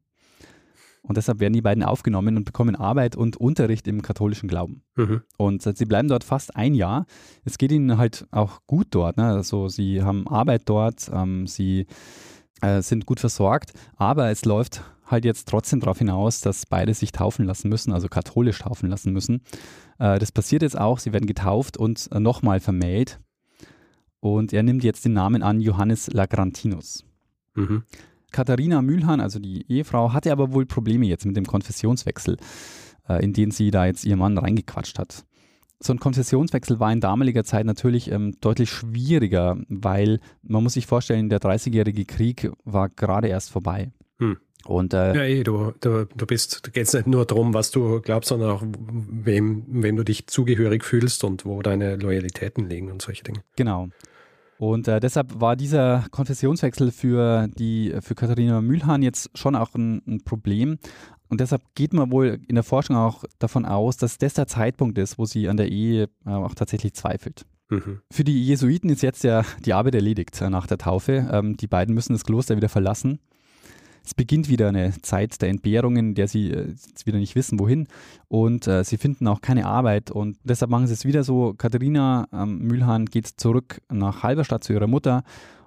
Und deshalb werden die beiden aufgenommen und bekommen Arbeit und Unterricht im katholischen Glauben. Mhm. Und sie bleiben dort fast ein Jahr. Es geht ihnen halt auch gut dort. Ne? Also sie haben Arbeit dort, ähm, sie äh, sind gut versorgt, aber es läuft halt jetzt trotzdem darauf hinaus, dass beide sich taufen lassen müssen, also katholisch taufen lassen müssen. Äh, das passiert jetzt auch, sie werden getauft und äh, nochmal vermählt. Und er nimmt jetzt den Namen an Johannes Lagrantinus. Mhm. Katharina Mühlhahn, also die Ehefrau, hatte aber wohl Probleme jetzt mit dem Konfessionswechsel, äh, in den sie da jetzt ihr Mann reingequatscht hat. So ein Konfessionswechsel war in damaliger Zeit natürlich ähm, deutlich schwieriger, weil man muss sich vorstellen, der 30-jährige Krieg war gerade erst vorbei. Hm. Und, äh, ja, ey, eh, du, du, du bist, da geht es nicht nur darum, was du glaubst, sondern auch, wem, wem du dich zugehörig fühlst und wo deine Loyalitäten liegen und solche Dinge. Genau. Und äh, deshalb war dieser Konfessionswechsel für die für Katharina Mühlhahn jetzt schon auch ein, ein, Problem. Und deshalb geht man wohl in der Forschung auch davon aus, dass das der Zeitpunkt ist, wo sie an der Ehe äh, auch tatsächlich zweifelt. Mhm. Für die Jesuiten ist jetzt ja die Arbeit erledigt äh, nach der Taufe. Ähm, die beiden müssen das Kloster wieder verlassen. Es beginnt wieder eine Zeit der Entbehrungen, in der sie äh, wieder nicht wissen, wohin. Und äh, sie finden auch keine Arbeit. Und deshalb machen sie es wieder so. Katharina ähm, Mühlhahn geht zurück nach Halberstadt zu ihrer Mutter.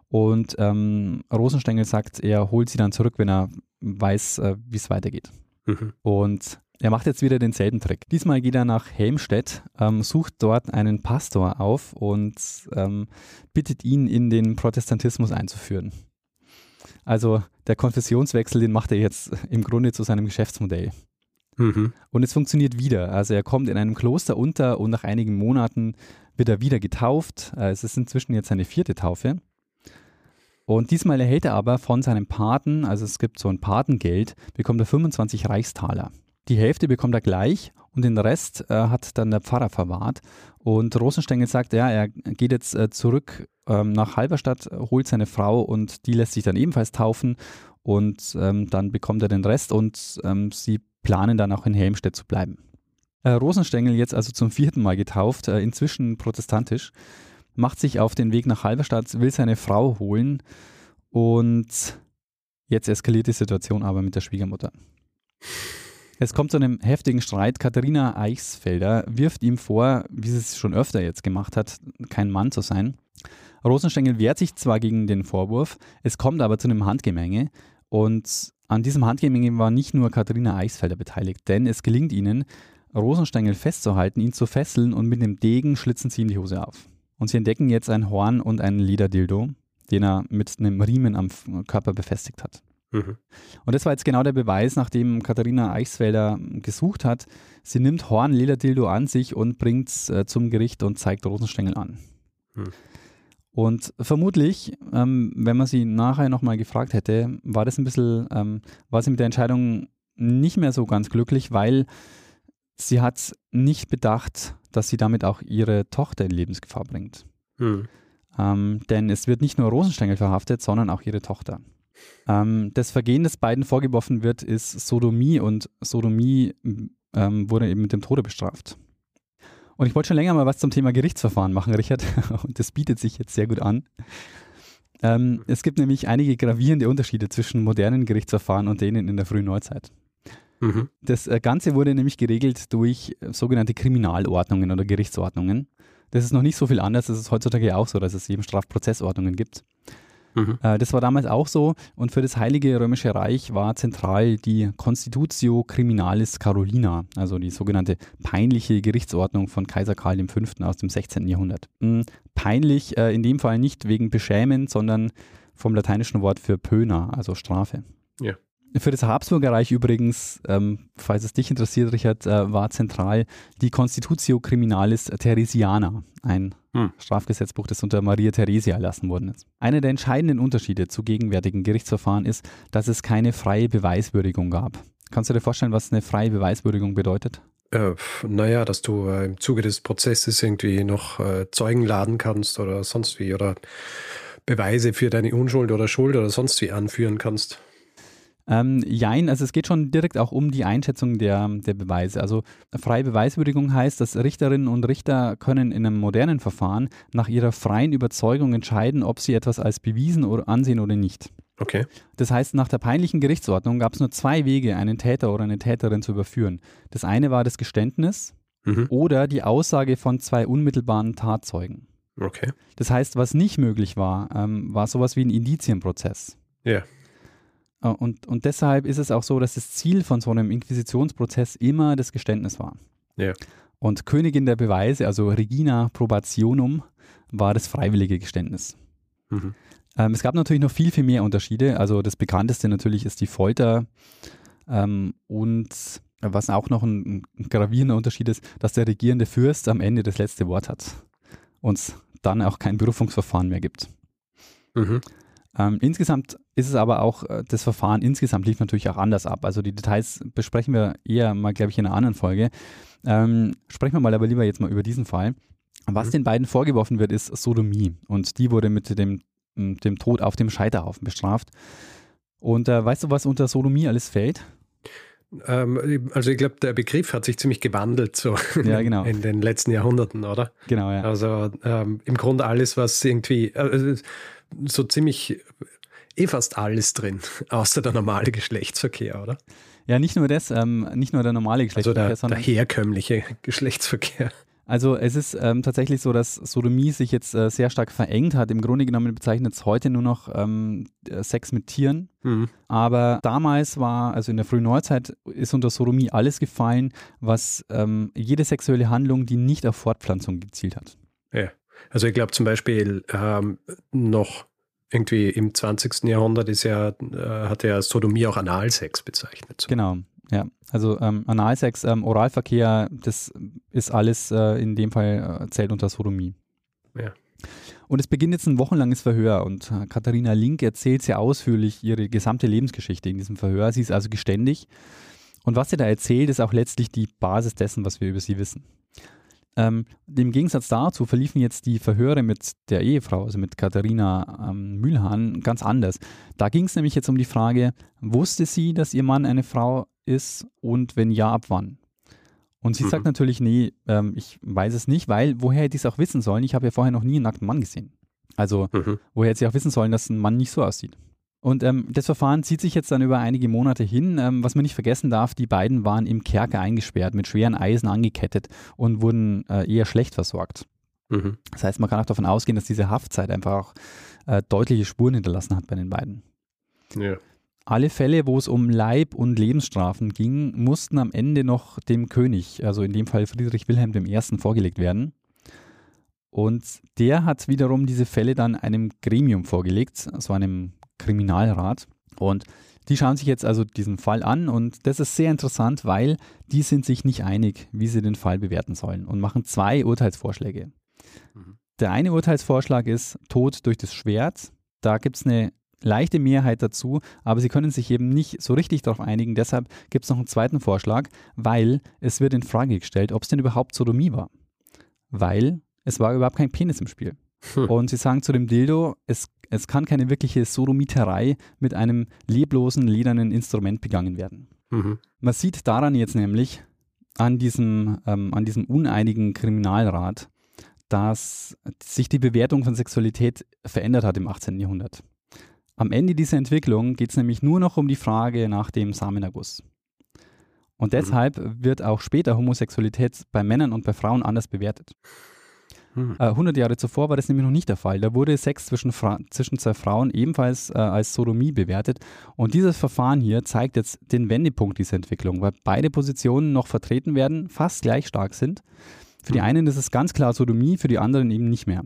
Und ähm, Rosenstengel sagt, er holt sie dann zurück, wenn er weiß, äh, wie es weitergeht. Mhm. Und er macht jetzt wieder denselben Trick. Diesmal geht er nach Helmstedt, ähm, sucht dort einen Pastor auf und ähm, bittet ihn, in den Protestantismus einzuführen. Also der Konfessionswechsel, den macht er jetzt im Grunde zu seinem Geschäftsmodell. Mhm. Und es funktioniert wieder. Also er kommt in einem Kloster unter und nach einigen Monaten wird er wieder getauft. Äh, es ist inzwischen jetzt seine vierte Taufe. Und diesmal erhält er aber von seinem Paten, also es gibt so ein Patengeld, bekommt er 25 Reichstaler. Die Hälfte bekommt er gleich und den Rest äh, hat dann der Pfarrer verwahrt. Und Rosenstengel sagt, ja, er geht jetzt äh, zurück ähm, nach Halberstadt, holt seine Frau und die lässt sich dann ebenfalls taufen und ähm, dann bekommt er den Rest und ähm, sie planen dann auch in Helmstedt zu bleiben. Äh, Rosenstengel jetzt also zum vierten Mal getauft, äh, inzwischen protestantisch, macht sich auf den Weg nach Halberstadt, will seine Frau holen und jetzt eskaliert die Situation aber mit der Schwiegermutter. Es kommt zu einem heftigen Streit. Katharina Eichsfelder wirft ihm vor, wie sie es schon öfter jetzt gemacht hat, kein Mann zu sein. Rosenstengel wehrt sich zwar gegen den Vorwurf, es kommt aber zu einem Handgemenge und an diesem Handgemenge war nicht nur Katharina Eichsfelder beteiligt, denn es gelingt ihnen, Rosenstengel festzuhalten, ihn zu fesseln und mit dem Degen schlitzen sie ihm die Hose auf. Und sie entdecken jetzt ein Horn und einen Lederdildo, den er mit einem Riemen am Körper befestigt hat. Mhm. Und das war jetzt genau der Beweis, nachdem Katharina Eichsfelder gesucht hat. Sie nimmt Horn Lederdildo an sich und bringt es äh, zum Gericht und zeigt Rosenstengel an. Mhm. Und vermutlich, ähm, wenn man sie nachher nochmal gefragt hätte, war das ein bisschen, ähm, war sie mit der Entscheidung nicht mehr so ganz glücklich, weil sie hat nicht bedacht, dass sie damit auch ihre Tochter in Lebensgefahr bringt. Hm. Ähm, denn es wird nicht nur Rosenstengel verhaftet, sondern auch ihre Tochter. Ähm, das Vergehen, das beiden vorgeworfen wird, ist Sodomie und Sodomie ähm, wurde eben mit dem Tode bestraft. Und ich wollte schon länger mal was zum Thema Gerichtsverfahren machen, Richard. *laughs* Und das bietet sich jetzt sehr gut an. Ähm, es gibt nämlich einige gravierende Unterschiede zwischen modernen Gerichtsverfahren und denen in der frühen Neuzeit. Mhm. Das äh, Ganze wurde nämlich geregelt durch äh, sogenannte Kriminalordnungen oder Gerichtsordnungen. Das ist noch nicht so viel anders. Das ist heutzutage auch so, dass es eben Strafprozessordnungen gibt. Mhm. Äh, das war damals auch so. Und für das Heilige Römische Reich war zentral die Constitutio Criminalis Carolina, also die sogenannte peinliche Gerichtsordnung von Kaiser Karl V. aus dem 16. Jahrhundert. Mhm. Peinlich äh, in dem Fall nicht wegen Beschämen, sondern vom lateinischen Wort für Pöna, also Strafe. Ja. Für das Habsburgerreich übrigens, ähm, falls es dich interessiert, Richard, äh, war zentral die Constitutio Criminalis Theresiana, ein hm. Strafgesetzbuch, das unter Maria Theresia erlassen worden ist. Einer der entscheidenden Unterschiede zu gegenwärtigen Gerichtsverfahren ist, dass es keine freie Beweiswürdigung gab. Kannst du dir vorstellen, was eine freie Beweiswürdigung bedeutet? Äh, naja, dass du äh, im Zuge des Prozesses irgendwie noch äh, Zeugen laden kannst oder sonst wie oder Beweise für deine Unschuld oder Schuld oder sonst wie anführen kannst. Ähm, jein, also es geht schon direkt auch um die Einschätzung der, der Beweise. Also freie Beweiswürdigung heißt, dass Richterinnen und Richter können in einem modernen Verfahren nach ihrer freien Überzeugung entscheiden, ob sie etwas als bewiesen oder ansehen oder nicht. Okay. Das heißt, nach der peinlichen Gerichtsordnung gab es nur zwei Wege, einen Täter oder eine Täterin zu überführen. Das eine war das Geständnis mhm. oder die Aussage von zwei unmittelbaren Tatzeugen. Okay. Das heißt, was nicht möglich war, ähm, war sowas wie ein Indizienprozess. Ja. Äh, und, und deshalb ist es auch so, dass das Ziel von so einem Inquisitionsprozess immer das Geständnis war. Ja. Und Königin der Beweise, also Regina Probationum, war das freiwillige Geständnis. Mhm. Ähm, es gab natürlich noch viel, viel mehr Unterschiede. Also das bekannteste natürlich ist die Folter. Ähm, und was auch noch ein, ein, gravierender Unterschied ist, dass der regierende Fürst am Ende das letzte Wort hat. Und es dann auch kein Berufungsverfahren mehr gibt. Mhm. Ähm, insgesamt ist es aber auch, äh, das Verfahren insgesamt lief natürlich auch anders ab. Also die Details besprechen wir eher mal, glaube ich, in einer anderen Folge. Ähm, sprechen wir mal aber lieber jetzt mal über diesen Fall. Was mhm. den beiden vorgeworfen wird, ist Sodomie. Und die wurde mit dem, dem Tod auf dem Scheiterhaufen bestraft. Und äh, weißt du, was unter Sodomie alles fällt? Ähm, also ich glaube, der Begriff hat sich ziemlich gewandelt so *laughs* ja, genau. in den letzten Jahrhunderten, oder? Genau, ja. Also ähm, im Grunde alles, was irgendwie, äh, so ziemlich eh fast alles drin, *laughs* außer der normale Geschlechtsverkehr, oder? Ja, nicht nur das, ähm, nicht nur der normale Geschlechtsverkehr, also der, der herkömmliche *laughs* Geschlechtsverkehr. Also es ist ähm, tatsächlich so, dass Sodomie sich jetzt äh, sehr stark verengt hat. Im Grunde genommen bezeichnet es heute nur noch ähm, Sex mit Tieren. Mhm. Aber damals war, also in der frühen Neuzeit, ist unter Sodomie alles gefallen, was ähm, jede sexuelle Handlung, die nicht auf Fortpflanzung gezielt hat. Ja. Also ich glaube zum Beispiel ähm, noch irgendwie im 20. Jahrhundert ist ja, äh, hat ja Sodomie auch Analsex bezeichnet. Genau, ja. Also ähm, Analsex, ähm, Oralverkehr, das ist alles äh, in dem Fall äh, zählt unter Sodomie. Ja. Und es beginnt jetzt ein wochenlanges Verhör und äh, Katharina Link erzählt sehr ausführlich ihre gesamte Lebensgeschichte in diesem Verhör. Sie ist also geständig. Und was sie da erzählt, ist auch letztlich die Basis dessen, was wir über sie wissen. Ähm, Im Gegensatz dazu verliefen jetzt die Verhöre mit der Ehefrau, also mit Katharina ähm, Mühlhahn, ganz anders. Da ging es nämlich jetzt um die Frage, wusste sie, dass ihr Mann eine Frau ist und wenn ja, ab wann? Und sie mhm. sagt natürlich, nee, ähm, ich weiß es nicht, weil woher hätte ich es auch wissen sollen? Ich habe ja vorher noch nie einen nackten Mann gesehen. Also mhm. woher hätte sie auch wissen sollen, dass ein Mann nicht so aussieht? Und ähm, das Verfahren zieht sich jetzt dann über einige Monate hin. Ähm, was man nicht vergessen darf, die beiden waren im Kerker eingesperrt, mit schweren Eisen angekettet und wurden äh, eher schlecht versorgt. Mhm. Das heißt, man kann auch davon ausgehen, dass diese Haftzeit einfach auch äh, deutliche Spuren hinterlassen hat bei den beiden. Ja. Alle Fälle, wo es um Leib- und Lebensstrafen ging, mussten am Ende noch dem König, also in dem Fall Friedrich Wilhelm I., vorgelegt werden. Und der hat wiederum diese Fälle dann einem Gremium vorgelegt, so einem Kriminalrat. Und die schauen sich jetzt also diesen Fall an und das ist sehr interessant, weil die sind sich nicht einig, wie sie den Fall bewerten sollen und machen zwei Urteilsvorschläge. Mhm. Der eine Urteilsvorschlag ist Tod durch das Schwert. Da gibt es eine leichte Mehrheit dazu, aber sie können sich eben nicht so richtig darauf einigen. Deshalb gibt es noch einen zweiten Vorschlag, weil es wird in Frage gestellt, ob es denn überhaupt Sodomie war. Weil es war überhaupt kein Penis im Spiel. Hm. Und sie sagen zu dem Dildo, es, es kann keine wirkliche Sodomiterei mit einem leblosen, ledernen Instrument begangen werden. Mhm. Man sieht daran jetzt nämlich an diesem, ähm, an diesem uneinigen Kriminalrat, dass sich die Bewertung von Sexualität verändert hat im 18. Jahrhundert. Am Ende dieser Entwicklung geht es nämlich nur noch um die Frage nach dem Samenerguss. Und mhm. deshalb mhm. wird auch später Homosexualität bei Männern und bei Frauen anders bewertet. 100 äh, Jahre zuvor war das nämlich noch nicht der Fall. Da wurde Sex zwischen, Fra zwischen zwei Frauen ebenfalls äh, als Sodomie bewertet. Und dieses Verfahren hier zeigt jetzt den Wendepunkt dieser Entwicklung, weil beide Positionen noch vertreten werden, fast gleich stark sind. Für die hm. einen ist es ganz klar Sodomie, für die anderen eben nicht mehr.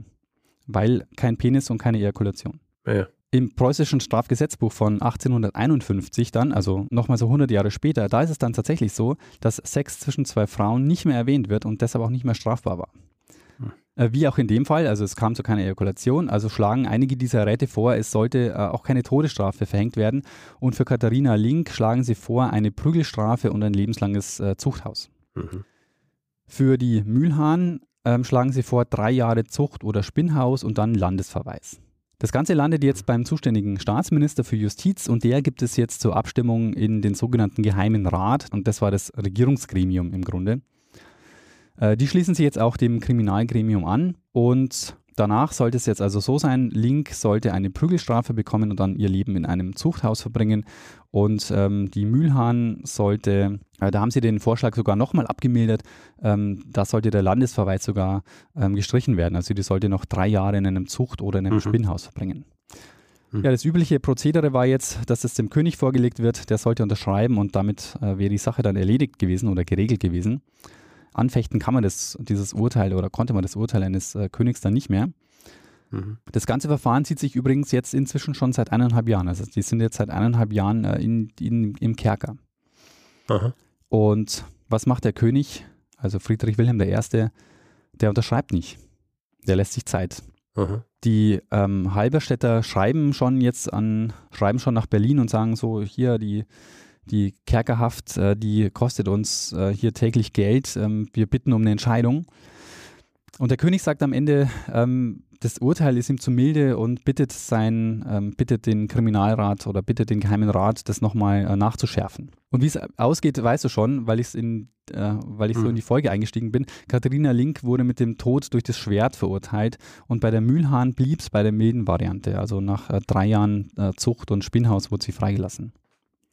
Weil kein Penis und keine Ejakulation. Ja. Im preußischen Strafgesetzbuch von 1851 dann, also nochmal so 100 Jahre später, da ist es dann tatsächlich so, dass Sex zwischen zwei Frauen nicht mehr erwähnt wird und deshalb auch nicht mehr strafbar war. Hm. Wie auch in dem Fall, also es kam zu keiner Ejakulation, also schlagen einige dieser Räte vor, es sollte äh, auch keine Todesstrafe verhängt werden und für Katharina Link schlagen sie vor eine Prügelstrafe und ein lebenslanges äh, Zuchthaus. Mhm. Für die Mühlhahn ähm, schlagen sie vor drei Jahre Zucht oder Spinnhaus und dann Landesverweis. Das Ganze landet jetzt beim zuständigen Staatsminister für Justiz und der gibt es jetzt zur Abstimmung in den sogenannten Geheimen Rat und das war das Regierungsgremium im Grunde. Äh, die schließen sich jetzt auch dem Kriminalgremium an und danach sollte es jetzt also so sein, Link sollte eine Prügelstrafe bekommen und dann ihr Leben in einem Zuchthaus verbringen und ähm, die Mühlhahn sollte, äh, da haben sie den Vorschlag sogar nochmal abgemildert, ähm, da sollte der Landesverweis sogar ähm, gestrichen werden. Also die sollte noch drei Jahre in einem Zucht- oder in einem mhm. Spinnhaus verbringen. Mhm. Ja, das übliche Prozedere war jetzt, dass es dem König vorgelegt wird, der sollte unterschreiben und damit äh, wäre die Sache dann erledigt gewesen oder geregelt gewesen. Anfechten kann man das, dieses Urteil oder konnte man das Urteil eines äh, Königs dann nicht mehr. Mhm. Das ganze Verfahren zieht sich übrigens jetzt inzwischen schon seit eineinhalb Jahren. Also die sind jetzt seit eineinhalb Jahren äh, in, in, im Kerker. Aha. Und was macht der König, also Friedrich Wilhelm I., der unterschreibt nicht. Der lässt sich Zeit. Aha. Die ähm, Halberstädter schreiben schon jetzt an, schreiben schon nach Berlin und sagen so, hier die, die Kerkerhaft, äh, die kostet uns äh, hier täglich Geld. Ähm, wir bitten um eine Entscheidung. Und der König sagt am Ende, ähm, das Urteil ist ihm zu milde und bittet sein, ähm, bittet den Kriminalrat oder bittet den Geheimen Rat, das nochmal äh, nachzuschärfen. Und wie es ausgeht, weißt du schon, weil ich in, äh, weil ich mhm. so in die Folge eingestiegen bin. Katharina Link wurde mit dem Tod durch das Schwert verurteilt und bei der Mühlhahn blieb es bei der milden Variante. Also nach äh, drei Jahren äh, Zucht und Spinnhaus wurde sie freigelassen.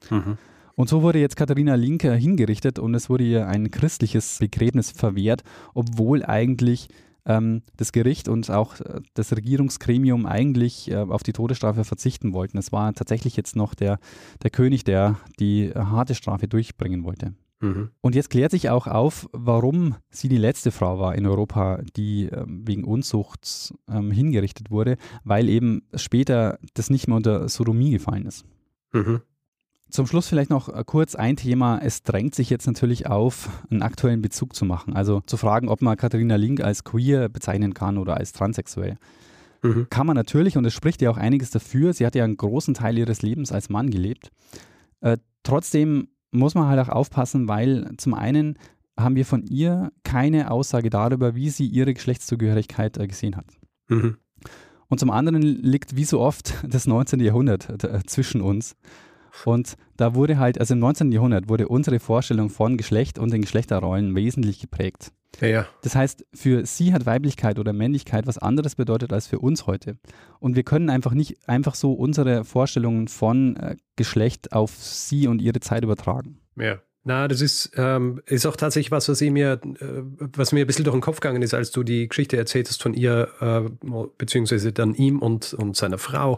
Mhm. Und so wurde jetzt Katharina Link äh, hingerichtet und es wurde ihr ein christliches Begräbnis verwehrt, obwohl eigentlich ähm, das Gericht und auch äh, das Regierungsgremium eigentlich äh, auf die Todesstrafe verzichten wollten. Es war tatsächlich jetzt noch der, der König, der die harte Strafe durchbringen wollte. Mhm. Und jetzt klärt sich auch auf, warum sie die letzte Frau war in Europa, die ähm, wegen Unzucht ähm, hingerichtet wurde, weil eben später das nicht mehr unter Sodomie gefallen ist. Mhm. Zum Schluss vielleicht noch äh, kurz ein Thema. Es drängt sich jetzt natürlich auf, einen aktuellen Bezug zu machen. Also zu fragen, ob man Katharina Link als queer bezeichnen kann oder als transsexuell. Mhm. Kann man natürlich und es spricht ja auch einiges dafür. Sie hat ja einen großen Teil ihres Lebens als Mann gelebt. Äh, trotzdem muss man halt auch aufpassen, weil zum einen haben wir von ihr keine Aussage darüber, wie sie ihre Geschlechtszugehörigkeit äh, gesehen hat. Mhm. Und zum anderen liegt wie so oft das 19. Jahrhundert äh, zwischen uns. Und da wurde halt, also im 19. Jahrhundert wurde unsere Vorstellung von Geschlecht und den Geschlechterrollen wesentlich geprägt. Ja, ja. Das heißt, für sie hat Weiblichkeit oder Männlichkeit was anderes bedeutet als für uns heute. Und wir können einfach nicht einfach so unsere Vorstellungen von äh, Geschlecht auf sie und ihre Zeit übertragen. Ja. Na, das ist, ähm, ist auch tatsächlich was, was, mir, äh, was mir ein bisschen durch den Kopf gegangen ist, als du die Geschichte erzählt hast von ihr, äh, beziehungsweise dann ihm und, und seiner Frau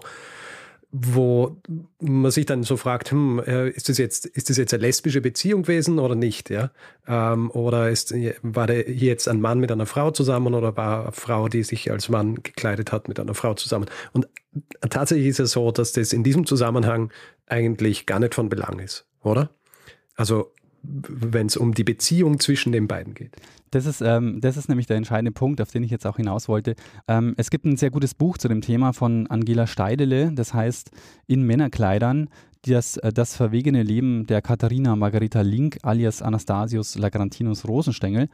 wo man sich dann so fragt, hm, äh, ist das jetzt, ist das jetzt eine lesbische Beziehung gewesen oder nicht, ja? Ähm, oder ist, war der jetzt ein Mann mit einer Frau zusammen oder war eine Frau, die sich als Mann gekleidet hat, mit einer Frau zusammen? Und tatsächlich ist es so, dass das in diesem Zusammenhang eigentlich gar nicht von Belang ist, oder? Also, wenn es um die Beziehung zwischen den beiden geht. Das ist, ähm, das ist nämlich der entscheidende Punkt, auf den ich jetzt auch hinaus wollte. Ähm, es gibt ein sehr gutes Buch zu dem Thema von Angela Steidele, das heißt In Männerkleidern, das, äh, das verwegene Leben der Katharina Margarita Link alias Anastasius Lagrantinus Rosenstengel.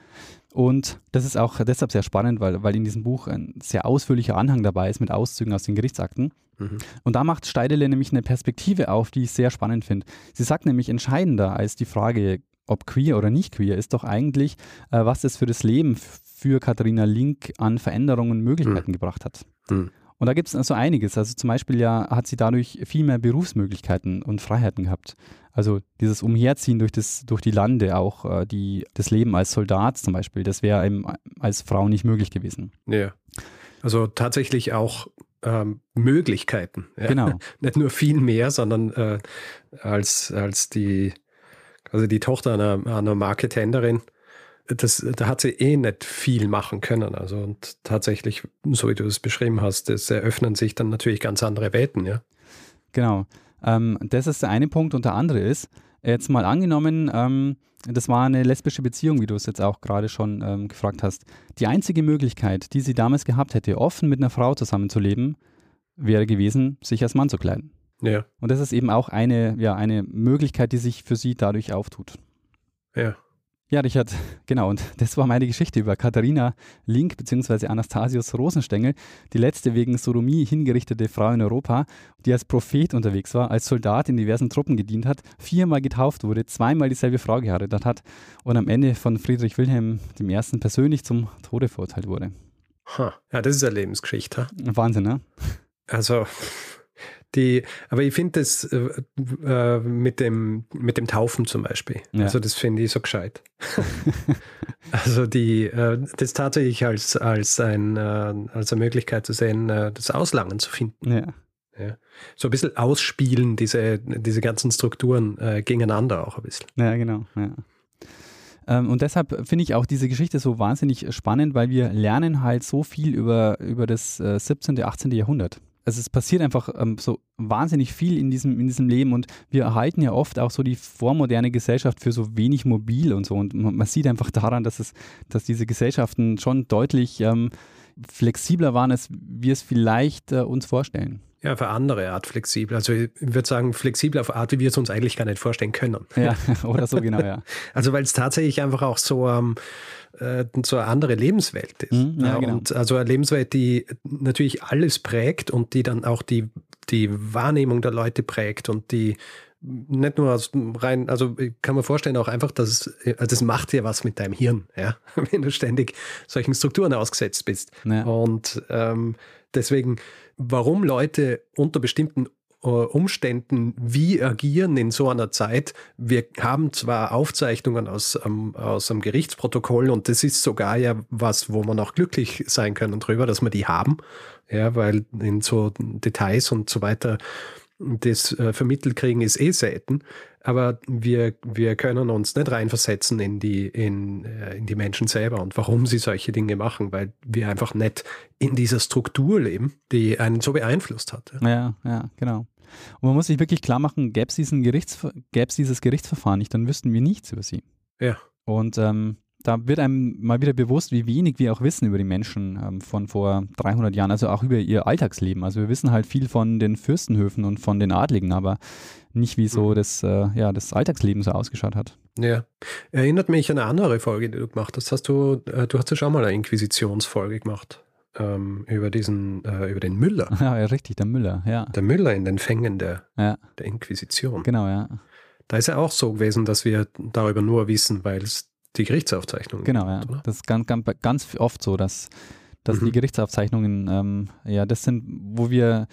Und das ist auch deshalb sehr spannend, weil, weil in diesem Buch ein sehr ausführlicher Anhang dabei ist mit Auszügen aus den Gerichtsakten. Mhm. Und da macht Steidele nämlich eine Perspektive auf, die ich sehr spannend finde. Sie sagt nämlich, entscheidender als die Frage, ob queer oder nicht queer, ist doch eigentlich, äh, was es für das Leben für Katharina Link an Veränderungen und Möglichkeiten mhm. gebracht hat. Mhm. Und da gibt es also einiges. Also zum Beispiel ja hat sie dadurch viel mehr Berufsmöglichkeiten und Freiheiten gehabt. Also dieses Umherziehen durch, das, durch die Lande, auch äh, die, das Leben als Soldat zum Beispiel, das wäre als Frau nicht möglich gewesen. Ja. Also tatsächlich auch ähm, Möglichkeiten. Ja? Genau. *laughs* Nicht nur viel mehr, sondern äh, als, als die also die Tochter einer, einer Marketenderin das, da hat sie eh nicht viel machen können. Also und tatsächlich, so wie du es beschrieben hast, es eröffnen sich dann natürlich ganz andere Welten, ja. Genau. Ähm, das ist der eine Punkt und der andere ist, jetzt mal angenommen, ähm, das war eine lesbische Beziehung, wie du es jetzt auch gerade schon ähm, gefragt hast. Die einzige Möglichkeit, die sie damals gehabt hätte, offen mit einer Frau zusammenzuleben, wäre gewesen, sich als Mann zu kleiden. Ja. Und das ist eben auch eine, ja, eine Möglichkeit, die sich für sie dadurch auftut. Ja. Ja, Richard, *laughs* genau. Und das war meine Geschichte über Katharina Link bzw. Anastasius Rosenstengel, die letzte wegen Sodomie hingerichtete Frau in Europa, die als Prophet unterwegs war, als Soldat in diversen Truppen gedient hat, viermal getauft wurde, zweimal dieselbe Frau geheiratet hat und am Ende von Friedrich Wilhelm I. persönlich zum Tode verurteilt wurde. Ha. Ja, das ist eine Lebensgeschichte. Wahnsinn, ne? Also die, aber ich finde das äh, äh, mit, dem, mit dem Taufen zum Beispiel, ja. also das finde ich so gescheit. *laughs* also die, äh, das tatsächlich als, als, ein, äh, als eine Möglichkeit zu sehen, äh, das Auslangen zu finden. Ja. Ja. So ein bisschen ausspielen, diese, diese ganzen Strukturen äh, gegeneinander auch ein bisschen. Ja, genau. Ja. Ähm, und deshalb finde ich auch diese Geschichte so wahnsinnig spannend, weil wir lernen halt so viel über, über das 17., 18. Jahrhundert also es passiert einfach ähm, so wahnsinnig viel in diesem, in diesem Leben und wir erhalten ja oft auch so die vormoderne Gesellschaft für so wenig mobil und so. Und man, man sieht einfach daran, dass es, dass diese Gesellschaften schon deutlich ähm, flexibler waren, als wir es vielleicht äh, uns vorstellen. Ja, auf eine andere Art flexibel. Also ich würde sagen, flexibel auf eine Art, wie wir es uns eigentlich gar nicht vorstellen können. Ja, *laughs* oder so genau, ja. *laughs* Also weil es tatsächlich einfach auch so, ähm, äh, so eine andere Lebenswelt ist. Mhm, ja, genau. Und also eine Lebenswelt, die natürlich alles prägt und die dann auch die, die Wahrnehmung der Leute prägt und die nicht nur aus rein, also ich kann mir vorstellen auch einfach, dass also das macht ja was mit deinem Hirn, ja, *laughs* wenn du ständig solchen Strukturen ausgesetzt bist. Ja. Und ähm, deswegen warum Leute unter bestimmten äh, Umständen wie agieren in so einer Zeit. Wir haben zwar Aufzeichnungen aus, ähm, aus einem Gerichtsprotokoll und das ist sogar ja was, wo man auch glücklich sein können drüber, dass wir die haben, ja, weil in so Details und so weiter das äh, vermittelt kriegen ist eh selten aber wir, wir können uns nicht reinversetzen in die, in, äh, in die Menschen selber und warum sie solche Dinge machen, weil wir einfach nicht in dieser Struktur leben, die einen so beeinflusst hat. Ja, ja, genau. Und man muss sich wirklich klar machen, gäbe es dieses Gerichtsverfahren nicht, dann wüssten wir nichts über sie. Ja. Und ähm, da wird einem mal wieder bewusst, wie wenig wir auch wissen über die Menschen ähm, von vor 300 Jahren, also auch über ihr Alltagsleben. Also wir wissen halt viel von den Fürstenhöfen und von den Adligen, aber nicht wie so mhm. das, äh, ja, das Alltagsleben so ausgeschaut hat. Ja, erinnert mich an eine andere Folge, die du gemacht hast. hast du, äh, du hast ja schon mal eine Inquisitionsfolge gemacht ähm, über diesen, äh, über den Müller. Ja, *laughs* ja, richtig, der Müller, ja. Der Müller in den Fängen der, ja. der Inquisition. Genau, ja. Da ist ja auch so gewesen, dass wir darüber nur wissen, weil es die Gerichtsaufzeichnungen Genau, ja. Oder? Das ist ganz, ganz, ganz oft so, dass, dass mhm. die Gerichtsaufzeichnungen, ähm, ja, das sind, wo wir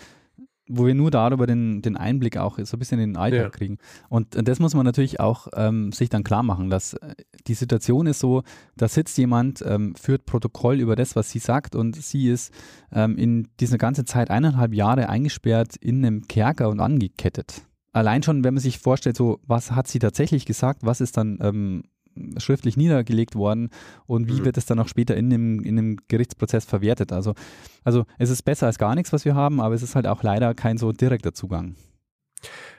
wo wir nur darüber den, den Einblick auch so ein bisschen in den Alltag ja. kriegen. Und das muss man natürlich auch ähm, sich dann klar machen, dass äh, die Situation ist so, da sitzt jemand, ähm, führt Protokoll über das, was sie sagt und sie ist ähm, in dieser ganzen Zeit eineinhalb Jahre eingesperrt in einem Kerker und angekettet. Allein schon, wenn man sich vorstellt, so, was hat sie tatsächlich gesagt, was ist dann ähm, schriftlich niedergelegt worden und wie mhm. wird es dann auch später in dem, in dem Gerichtsprozess verwertet. Also, also es ist besser als gar nichts, was wir haben, aber es ist halt auch leider kein so direkter Zugang.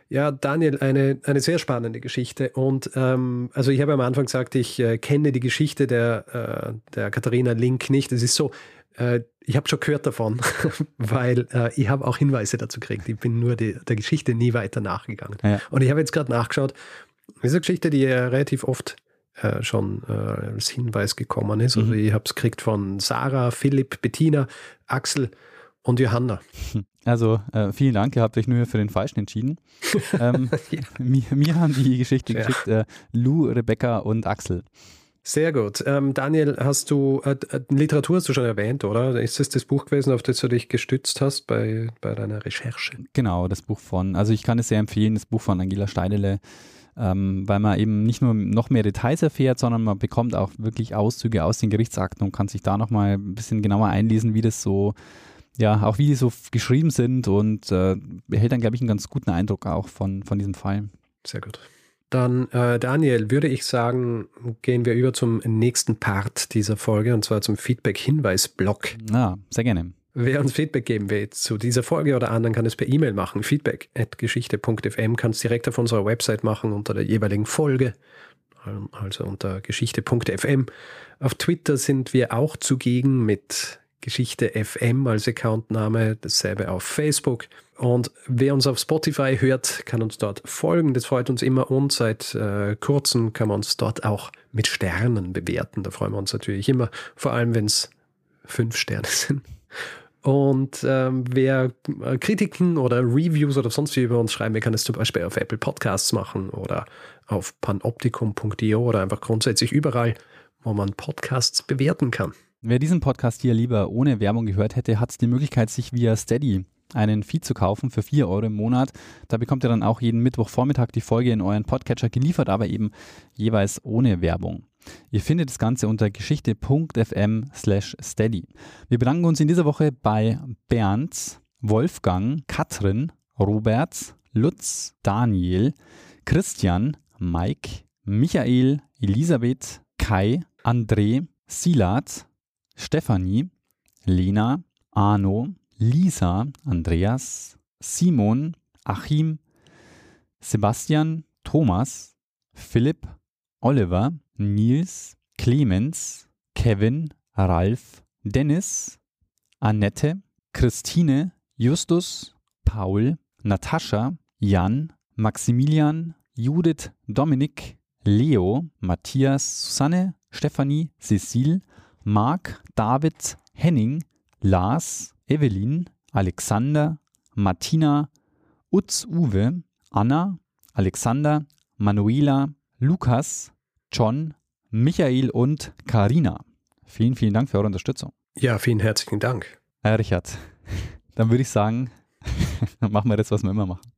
Ja, Daniel, eine, eine sehr spannende Geschichte. Und ähm, also ich habe am Anfang gesagt, ich äh, kenne die Geschichte der, äh, der Katharina Link nicht. Es ist so, äh, ich habe schon gehört davon, *laughs* weil äh, ich habe auch Hinweise dazu gekriegt. Ich bin nur die, der Geschichte nie weiter nachgegangen. Ja. Und ich habe jetzt gerade nachgeschaut. Das ist eine Geschichte, die ja relativ oft äh, schon äh, als Hinweis gekommen ist. Also mhm. ich habe es gekriegt von Sarah, Philipp, Bettina, Axel und Johanna. *laughs* Also äh, vielen Dank, ihr habt euch nur für den Falschen entschieden. *laughs* ähm, ja. mir, mir, haben die Geschichte ja. geschickt äh, Lou, Rebecca und Axel. Sehr gut. Ähm, Daniel, hast du, äh, äh, Literatur hast du schon erwähnt, oder? Ist es das Buch gewesen, auf das du dich gestützt hast bei, bei deiner Recherche? Genau, das Buch von, also ich kann es sehr empfehlen, das Buch von Angela Steidele ähm, weil man eben nicht nur noch mehr Details erfährt, sondern man bekommt auch wirklich Auszüge aus den Gerichtsakten und kann sich da nochmal ein bisschen genauer einlesen, wie das so, ja, auch wie die so geschrieben sind und äh, behält dann, glaube ich, einen ganz guten Eindruck auch von, von diesem Fall. Sehr gut. Dann, äh, Daniel, würde ich sagen, gehen wir über zum nächsten Part dieser Folge und zwar zum Feedback-Hinweis-Block. Na, sehr gerne. Wer uns Feedback geben will zu dieser Folge oder anderen, kann es per E-Mail machen. Feedback at geschichte.fm kann es direkt auf unserer Website machen unter der jeweiligen Folge, also unter geschichte.fm. Auf Twitter sind wir auch zugegen mit Geschichte FM als Accountname, dasselbe auf Facebook. Und wer uns auf Spotify hört, kann uns dort folgen. Das freut uns immer und seit äh, kurzem kann man uns dort auch mit Sternen bewerten. Da freuen wir uns natürlich immer, vor allem wenn es fünf Sterne *laughs* sind. Und ähm, wer äh, Kritiken oder Reviews oder sonst wie über uns schreiben, kann es zum Beispiel auf Apple Podcasts machen oder auf panoptikum.io oder einfach grundsätzlich überall, wo man Podcasts bewerten kann. Wer diesen Podcast hier lieber ohne Werbung gehört hätte, hat die Möglichkeit, sich via Steady einen Feed zu kaufen für 4 Euro im Monat. Da bekommt ihr dann auch jeden Mittwochvormittag die Folge in euren Podcatcher geliefert, aber eben jeweils ohne Werbung. Ihr findet das Ganze unter geschichte.fm slash steady. Wir bedanken uns in dieser Woche bei Bernd, Wolfgang, Katrin, Robert, Lutz, Daniel, Christian, Mike, Michael, Elisabeth, Kai, André, Silat, Stefanie, Lena, Arno, Lisa, Andreas, Simon, Achim, Sebastian, Thomas, Philipp, Oliver, Nils, Clemens, Kevin, Ralf, Dennis, Annette, Christine, Justus, Paul, Natascha, Jan, Maximilian, Judith, Dominik, Leo, Matthias, Susanne, Stefanie, Cecile, Marc, David, Henning, Lars, Evelyn, Alexander, Martina, Utz Uwe, Anna, Alexander, Manuela, Lukas, John, Michael und Karina. Vielen, vielen Dank für eure Unterstützung. Ja, vielen herzlichen Dank. Herr Richard, *laughs* dann würde ich sagen, *laughs* machen wir das, was wir immer machen.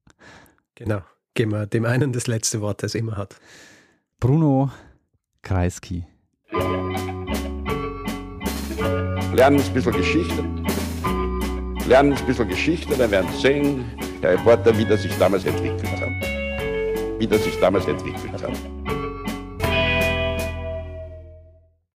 Genau. Geben wir dem einen das letzte Wort, das er immer hat. Bruno Kreisky. Lernen ein bisschen Geschichte. Lernen ein bisschen Geschichte, dann werden Sie sehen, Herr Reporter, wie das sich damals entwickelt hat. Wie das sich damals entwickelt hat.